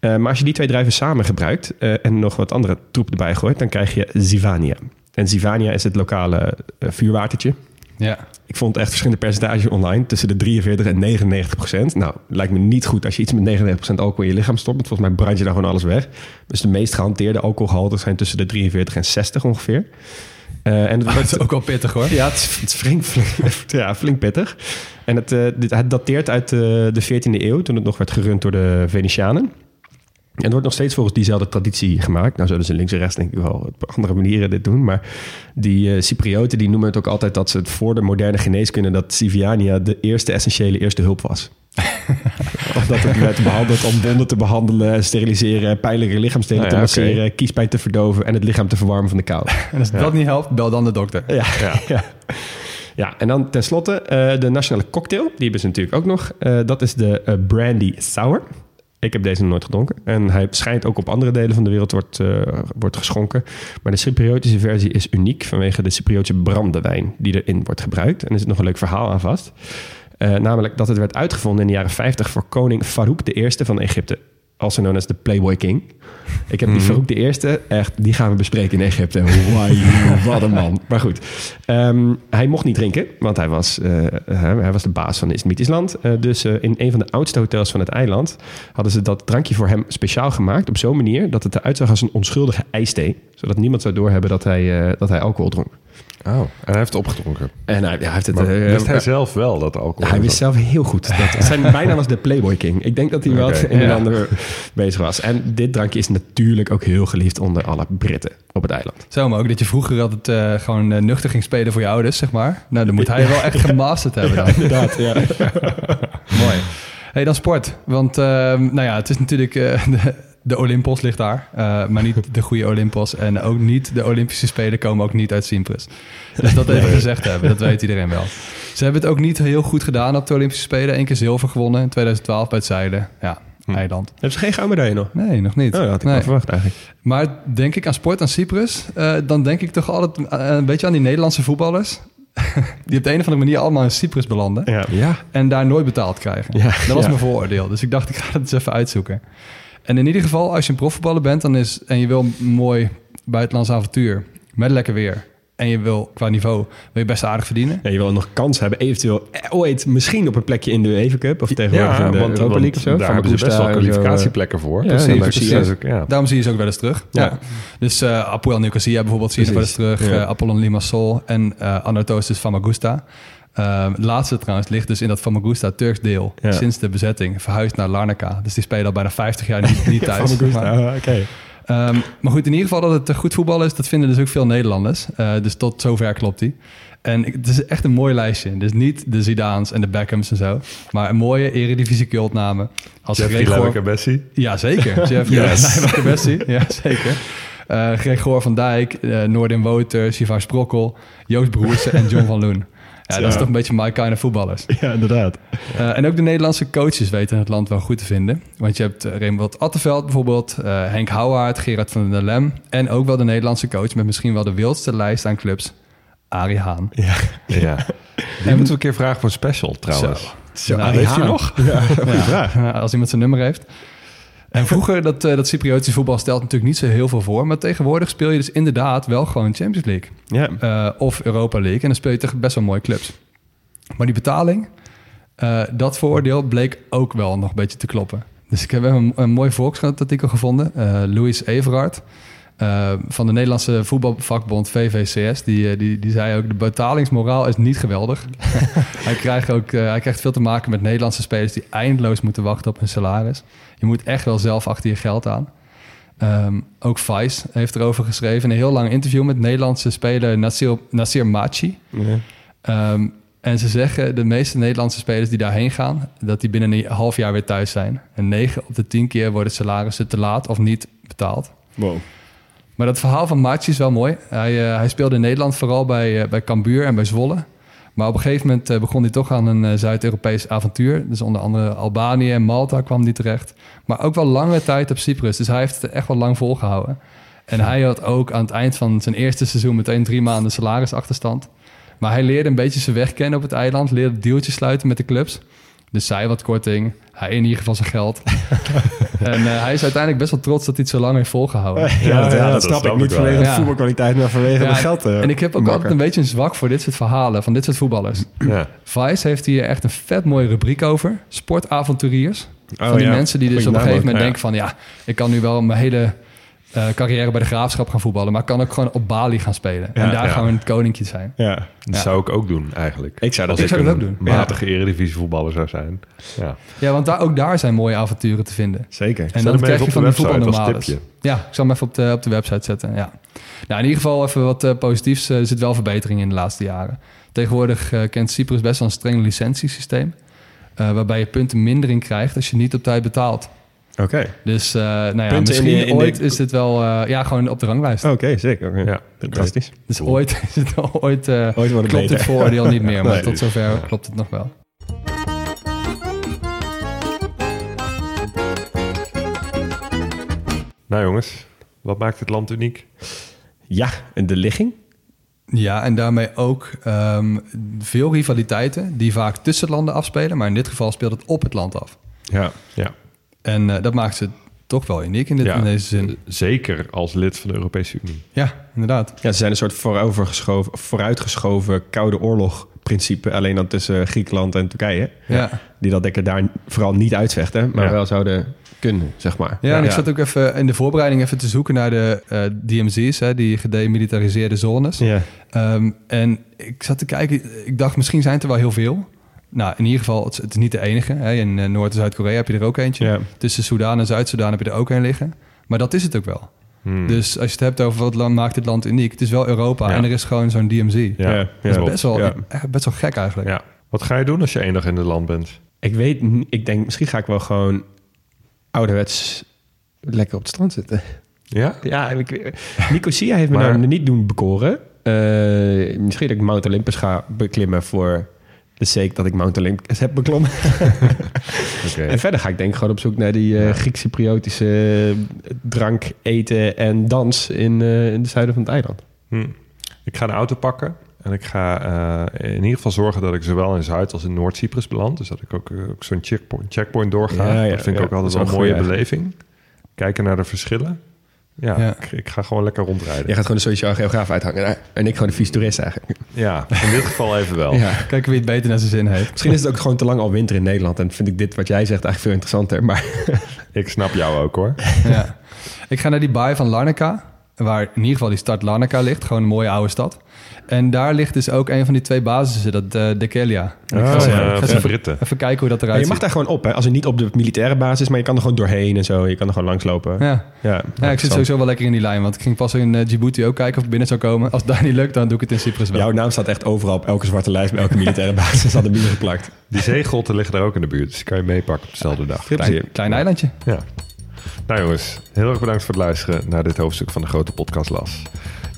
Maar als je die twee druiven samen gebruikt en nog wat andere troep erbij gooit, dan krijg je Zivania. En Zivania is het lokale vuurwatertje. Ja. Ik vond echt verschillende percentages online tussen de 43 en 99 procent. Nou, lijkt me niet goed als je iets met 99 procent alcohol in je lichaam stopt. Want volgens mij brand je dan gewoon alles weg. Dus de meest gehanteerde alcoholgehalten zijn tussen de 43 en 60 ongeveer. Eh, en het Dat wordt is ook wel pittig hoor. ja, het is, het is flink, flink, ja, flink pittig. En het, eh, dit, het dateert uit eh, de 14e eeuw, toen het nog werd gerund door de Venetianen. En het wordt nog steeds volgens diezelfde traditie gemaakt. Nou zullen ze links en rechts denk ik wel op andere manieren dit doen. Maar die eh, Cyprioten die noemen het ook altijd dat ze het voor de moderne geneeskunde... dat Civiania de eerste essentiële eerste hulp was. of dat het werd behandeld om wonden te behandelen, steriliseren... pijnlijke lichaamsdelen Nou te ja, masseren, kiespijn te verdoven... en het lichaam te verwarmen van de kou. En als dat niet helpt, bel dan de dokter. Ja, ja. ja. en dan tenslotte eh, de nationale cocktail. Die hebben ze natuurlijk ook nog. Eh, dat is de Brandy Sour. Ik heb deze nog nooit gedronken. En hij schijnt ook op andere delen van de wereld wordt, eh, wordt geschonken. Maar de Cypriotische versie is uniek vanwege de Cypriotische brandewijn die erin wordt gebruikt. En er zit nog een leuk verhaal aan vast. Eh, namelijk dat het werd uitgevonden in de jaren 50 voor koning Farouk I van Egypte. Also known as de Playboy King. Ik heb die Farouk de Eerste, echt, die gaan we bespreken in Egypte. Wat een man. Maar goed, Ehm, hij mocht niet drinken, want hij was, eh, hij hij was de baas van Islamitisch land. Eh, dus eh, in een van de oudste hotels van het eiland hadden ze dat drankje voor hem speciaal gemaakt. Op zo'n manier dat het eruit zag als een onschuldige ijsthee. Zodat niemand zou doorhebben dat hij, eh, dat hij alcohol dronk. Oh, en hij heeft opgedronken. En hij, ja, hij heeft het... Maar eh, wist hij eh, zelf wel dat alcohol... hij wist zelf heel goed. Dat zijn bijna als de Playboy King. Ik denk dat hij wel Oké, een en ja. ander bezig was. En dit drankje is natuurlijk ook heel geliefd onder alle Britten op het eiland. Zo, maar ook dat je vroeger altijd eh, gewoon eh, nuchter ging spelen voor je ouders, zeg maar. Nou, dan moet hij wel echt gemasterd hebben dan. Inderdaad, ja. Mooi. Hey, dan sport. Want ehm, nou ja, het is natuurlijk... eh, de, de Olympos ligt daar, maar niet de goede Olympos. En ook niet de Olympische Spelen komen ook niet uit Cyprus. Dus dat even gezegd hebben, dat weet iedereen wel. Ze hebben het ook niet heel goed gedaan op de Olympische Spelen. Eén keer zilver gewonnen in 2012 bij het zeilen. Ja, eiland. Hebben ze geen gouden medaille nog? Nee, nog niet. Oh, dat had ik Nee. wel verwacht eigenlijk. Maar denk ik aan sport aan Cyprus, eh, dan denk ik toch altijd eh, een beetje aan die Nederlandse voetballers. die op de een of andere manier allemaal in Cyprus belanden. Ja. ja. En daar nooit betaald krijgen. Ja, dat was ja. mijn vooroordeel. Dus ik dacht, ik ga het eens even uitzoeken. En in ieder geval, als je een profvoetballer bent dan is, en je wil een mooi buitenlands avontuur met lekker weer. En je wil qua niveau, wil je best aardig verdienen. je wil nog kans hebben, eventueel eh, ooit misschien op een plekje in de UEFA Cup of tegenwoordig Ja, in de want, Europa League of zo. daar hebben ze best Gusta wel zo, kwalificatieplekken voor. Ja, Precies, ja, maar precies. precies. Dat is ook- ja. Daarom zie je ze ook wel eens terug. Ja. Dus eh Apoel Nicosia bijvoorbeeld zie je ze wel eens terug. Eh, Apollon Limassol en eh Anorthosis Famagusta. Eh, het laatste trouwens ligt dus in dat Famagusta Turks deel. Sinds de bezetting. Verhuisd naar Larnaca. Dus die spelen al bijna 50 jaar niet, niet thuis. Ah, Oké. Ehm, maar goed, in ieder geval dat het een goed voetbal is. Dat vinden dus ook veel Nederlanders. Eh, dus tot zover klopt die. En het is echt een mooi lijstje. Dus niet de Zidaans en de Beckhams en zo. Maar een mooie eredivisie cultnamen. Als Jeffrey Gregor- ja, zeker. Jeffrey Yes. Ja, zeker. Eh Gregor van Dijk, eh Noordin Woter, Sivar Sprokkel, Joost Broersen en John van Loen. Ja, dat is Ja. toch een beetje my kind of voetballers. Ja, inderdaad. Eh, en ook de Nederlandse coaches weten het land wel goed te vinden. Want je hebt uh, Raymond Attenveld bijvoorbeeld, eh, Henk Houwaard, Gerard van der Lem... en ook wel de Nederlandse coach met misschien wel de wildste lijst aan clubs, Arie Haan. Ja. Die moeten we een keer vragen voor een special trouwens. Zo, Arie heeft hij Haan. nog? Ja, Ja, ja, als iemand zijn nummer heeft. En vroeger, dat, eh, dat Cypriotische voetbal stelt natuurlijk niet zo heel veel voor. Maar tegenwoordig speel je dus inderdaad wel gewoon Champions League. Eh, of Europa League. En dan speel je tegen best wel mooie clubs. Maar die betaling, eh, dat vooroordeel bleek ook wel nog een beetje te kloppen. Dus ik heb een, een mooi Volkskrant-artikel gevonden. Eh Louis Everard eh, van de Nederlandse voetbalvakbond VVCS. Die, eh, die, die zei ook, de betalingsmoraal is niet geweldig. hij, krijgt ook, eh, hij krijgt veel te maken met Nederlandse spelers... die eindeloos moeten wachten op hun salaris. Je moet echt wel zelf achter je geld aan. Ehm, ook Vice heeft erover geschreven. Een heel lang interview met Nederlandse speler Nasir, Nasir Machi. Ehm, en ze zeggen, de meeste Nederlandse spelers die daarheen gaan... dat die binnen een half jaar weer thuis zijn. En 9 op de 10 keer worden salarissen te laat of niet betaald. Wow. Maar dat verhaal van Machi is wel mooi. Hij, eh, hij speelde in Nederland vooral bij, uh, bij Cambuur en bij Zwolle. Maar op een gegeven moment uh, begon hij toch aan een Zuid-Europees avontuur. Dus onder andere Albanië en Malta kwam hij terecht. Maar ook wel lange tijd op Cyprus. Dus hij heeft het echt wel lang volgehouden. En hij had ook aan het eind van zijn eerste seizoen meteen drie maanden salarisachterstand. Maar hij leerde een beetje zijn weg kennen op het eiland. Leerde deeltjes sluiten met de clubs. Dus zij wat korting, hij in ieder geval zijn geld. en uh, hij is uiteindelijk best wel trots dat hij het zo lang heeft volgehouden. Ja, ja, ja, ja dat, snap ik niet vanwege de ja. voetbalkwaliteit, maar vanwege de geld. Uh, en ik heb ook altijd een beetje een zwak voor dit soort verhalen van dit soort voetballers. Ja. Vice heeft hier echt een vet mooie rubriek over. Sportavonturiers. Oh, van die ja. mensen die dus op een gegeven moment denken van... ja, ik kan nu wel mijn hele uh, carrière bij de Graafschap gaan voetballen... maar kan ook gewoon op Bali gaan spelen. Ja, en daar ja. gewoon het koninkje zijn. Ja. Dat Ja. zou ik ook doen eigenlijk. Ik zou dat Als Ik zou dat een ook doen. matige eredivisie voetballer zou zijn. Ja. Ja, want daar, ook daar zijn mooie avonturen te vinden. Zeker. En dan krijg je op de van als voetbalnormales. tipje. Ja, ik zal hem even op de, op de website zetten. Ja. Nou, in ieder geval even wat eh, positiefs. Er zit wel verbetering in de laatste jaren. Tegenwoordig eh, kent Cyprus best wel een streng licentiesysteem. eh, waarbij je punten minder in krijgt als je niet op tijd betaalt. Oké. Dus eh, nou ja, Punten in misschien de- in de- ooit is dit wel eh, ja, gewoon op de ranglijst. Oké, zeker. Oké. Ja. Fantastisch. Dus ooit is het wel ooit, eh, Ooit wordt het klopt beter. het vooroordeel niet meer. Maar Nee. tot zover klopt het nog wel. Nou jongens, wat maakt het land uniek? Ja, en de ligging? Ja, en daarmee ook ehm, veel rivaliteiten die vaak tussen landen afspelen. Maar in dit geval speelt het op het land af. Ja. Ja. En eh, dat maakt ze toch wel uniek in, dit, Ja. in deze zin. Zeker als lid van de Europese Unie. Ja, inderdaad. Ja, ze zijn een soort voorovergeschoven, vooruitgeschoven koude oorlog principe. Alleen dan tussen Griekenland en Turkije. Ja. Die dat denk ik daar vooral niet uitvechten, maar Ja. wel zouden kunnen, zeg maar. Ja, en ik zat ook even in de voorbereiding even te zoeken naar de eh, DMZ's, hè, die gedemilitariseerde zones. Ja. Ehm, en ik zat te kijken, ik dacht misschien zijn het er wel heel veel. Nou, in ieder geval, het is, het is niet de enige. Hè. In eh, Noord- en Zuid-Korea heb je er ook eentje. Tussen Soedan en Zuid-Soedan heb je er ook een liggen. Maar dat is het ook wel. Hmm. Dus als je het hebt over wat land maakt dit land uniek, het is wel Europa Ja. en er is gewoon zo'n DMZ. ja, Ja, Dat is best wel, Ja. best wel gek eigenlijk. Ja. Wat ga je doen als je één dag in het land bent? Ik weet, niet- ik denk misschien ga ik wel gewoon ouderwets lekker op het strand zitten. Ja? Ja, en ik, Nicosia heeft me Maar- nou niet doen bekoren. Eh, misschien dat ik Mount Olympus ga beklimmen voor de sake dat ik Mount Olympus heb beklommen. En verder ga ik denk ik gewoon op zoek naar die eh Ja. Griek-Cypriotische drank, eten en dans in, eh, in het zuiden van het eiland. Hm. Ik ga een auto pakken en ik ga eh, in ieder geval zorgen dat ik zowel in Zuid- als in Noord-Cyprus beland. Dus dat ik ook, eh, ook zo'n checkpoint, checkpoint doorga. Ja, ja, dat vind ik ook altijd wel een mooie beleving. Kijken naar de verschillen. Ja, Ja. Ik, ik ga gewoon lekker rondrijden. Jij gaat gewoon de sociaal geograaf uithangen. En ik gewoon de vies toerist eigenlijk. Ja, in dit geval even wel. Ja. Kijken wie het beter naar zijn zin heeft. Misschien is het ook gewoon te lang al winter in Nederland. En vind ik dit wat jij zegt eigenlijk veel interessanter. Maar Ik snap jou ook hoor. ja. Ik ga naar die baai van Larnaca, waar in ieder geval die stad Larnaca ligt. Gewoon een mooie oude stad. En daar ligt dus ook een van die twee basissen, dat eh de Kelia. Ga Oh, ja, even, Britten. even kijken hoe dat eruit je mag ziet. daar gewoon op, hè? Als je niet op de militaire basis, maar je kan er gewoon doorheen en zo. Je kan er gewoon langslopen. Ja, Ja. Ja, ik zit sowieso wel lekker in die lijn, want ik ging pas in eh, Djibouti ook kijken of ik binnen zou komen. Als dat niet lukt, dan doe ik het in Cyprus wel. Jouw naam staat echt overal op elke zwarte lijst, bij elke militaire basis aan de muur geplakt. Die zeegrotten liggen daar ook in de buurt. Dus die kan je meepakken op dezelfde dag. Klein, klein eilandje. Ja. Nou jongens, heel erg bedankt voor het luisteren naar dit hoofdstuk van de Grote Podcast Las.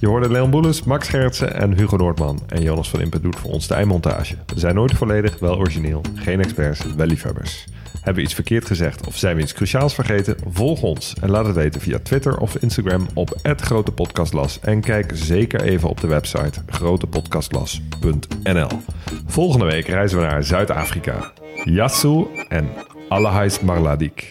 Je hoorde Leon Boelens, Max Gertsen en Hugo Noordman. En Jonas van Impen doet voor ons de eindmontage. We zijn nooit volledig, wel origineel. Geen experts, wel liefhebbers. Hebben we iets verkeerd gezegd of zijn we iets cruciaals vergeten? Volg ons en laat het weten via Twitter of Instagram op @grotepodcastlas. En kijk zeker even op de website grotepodcastlas.nl. Volgende week reizen we naar Zuid-Afrika. Yassou en Allahais Marladik.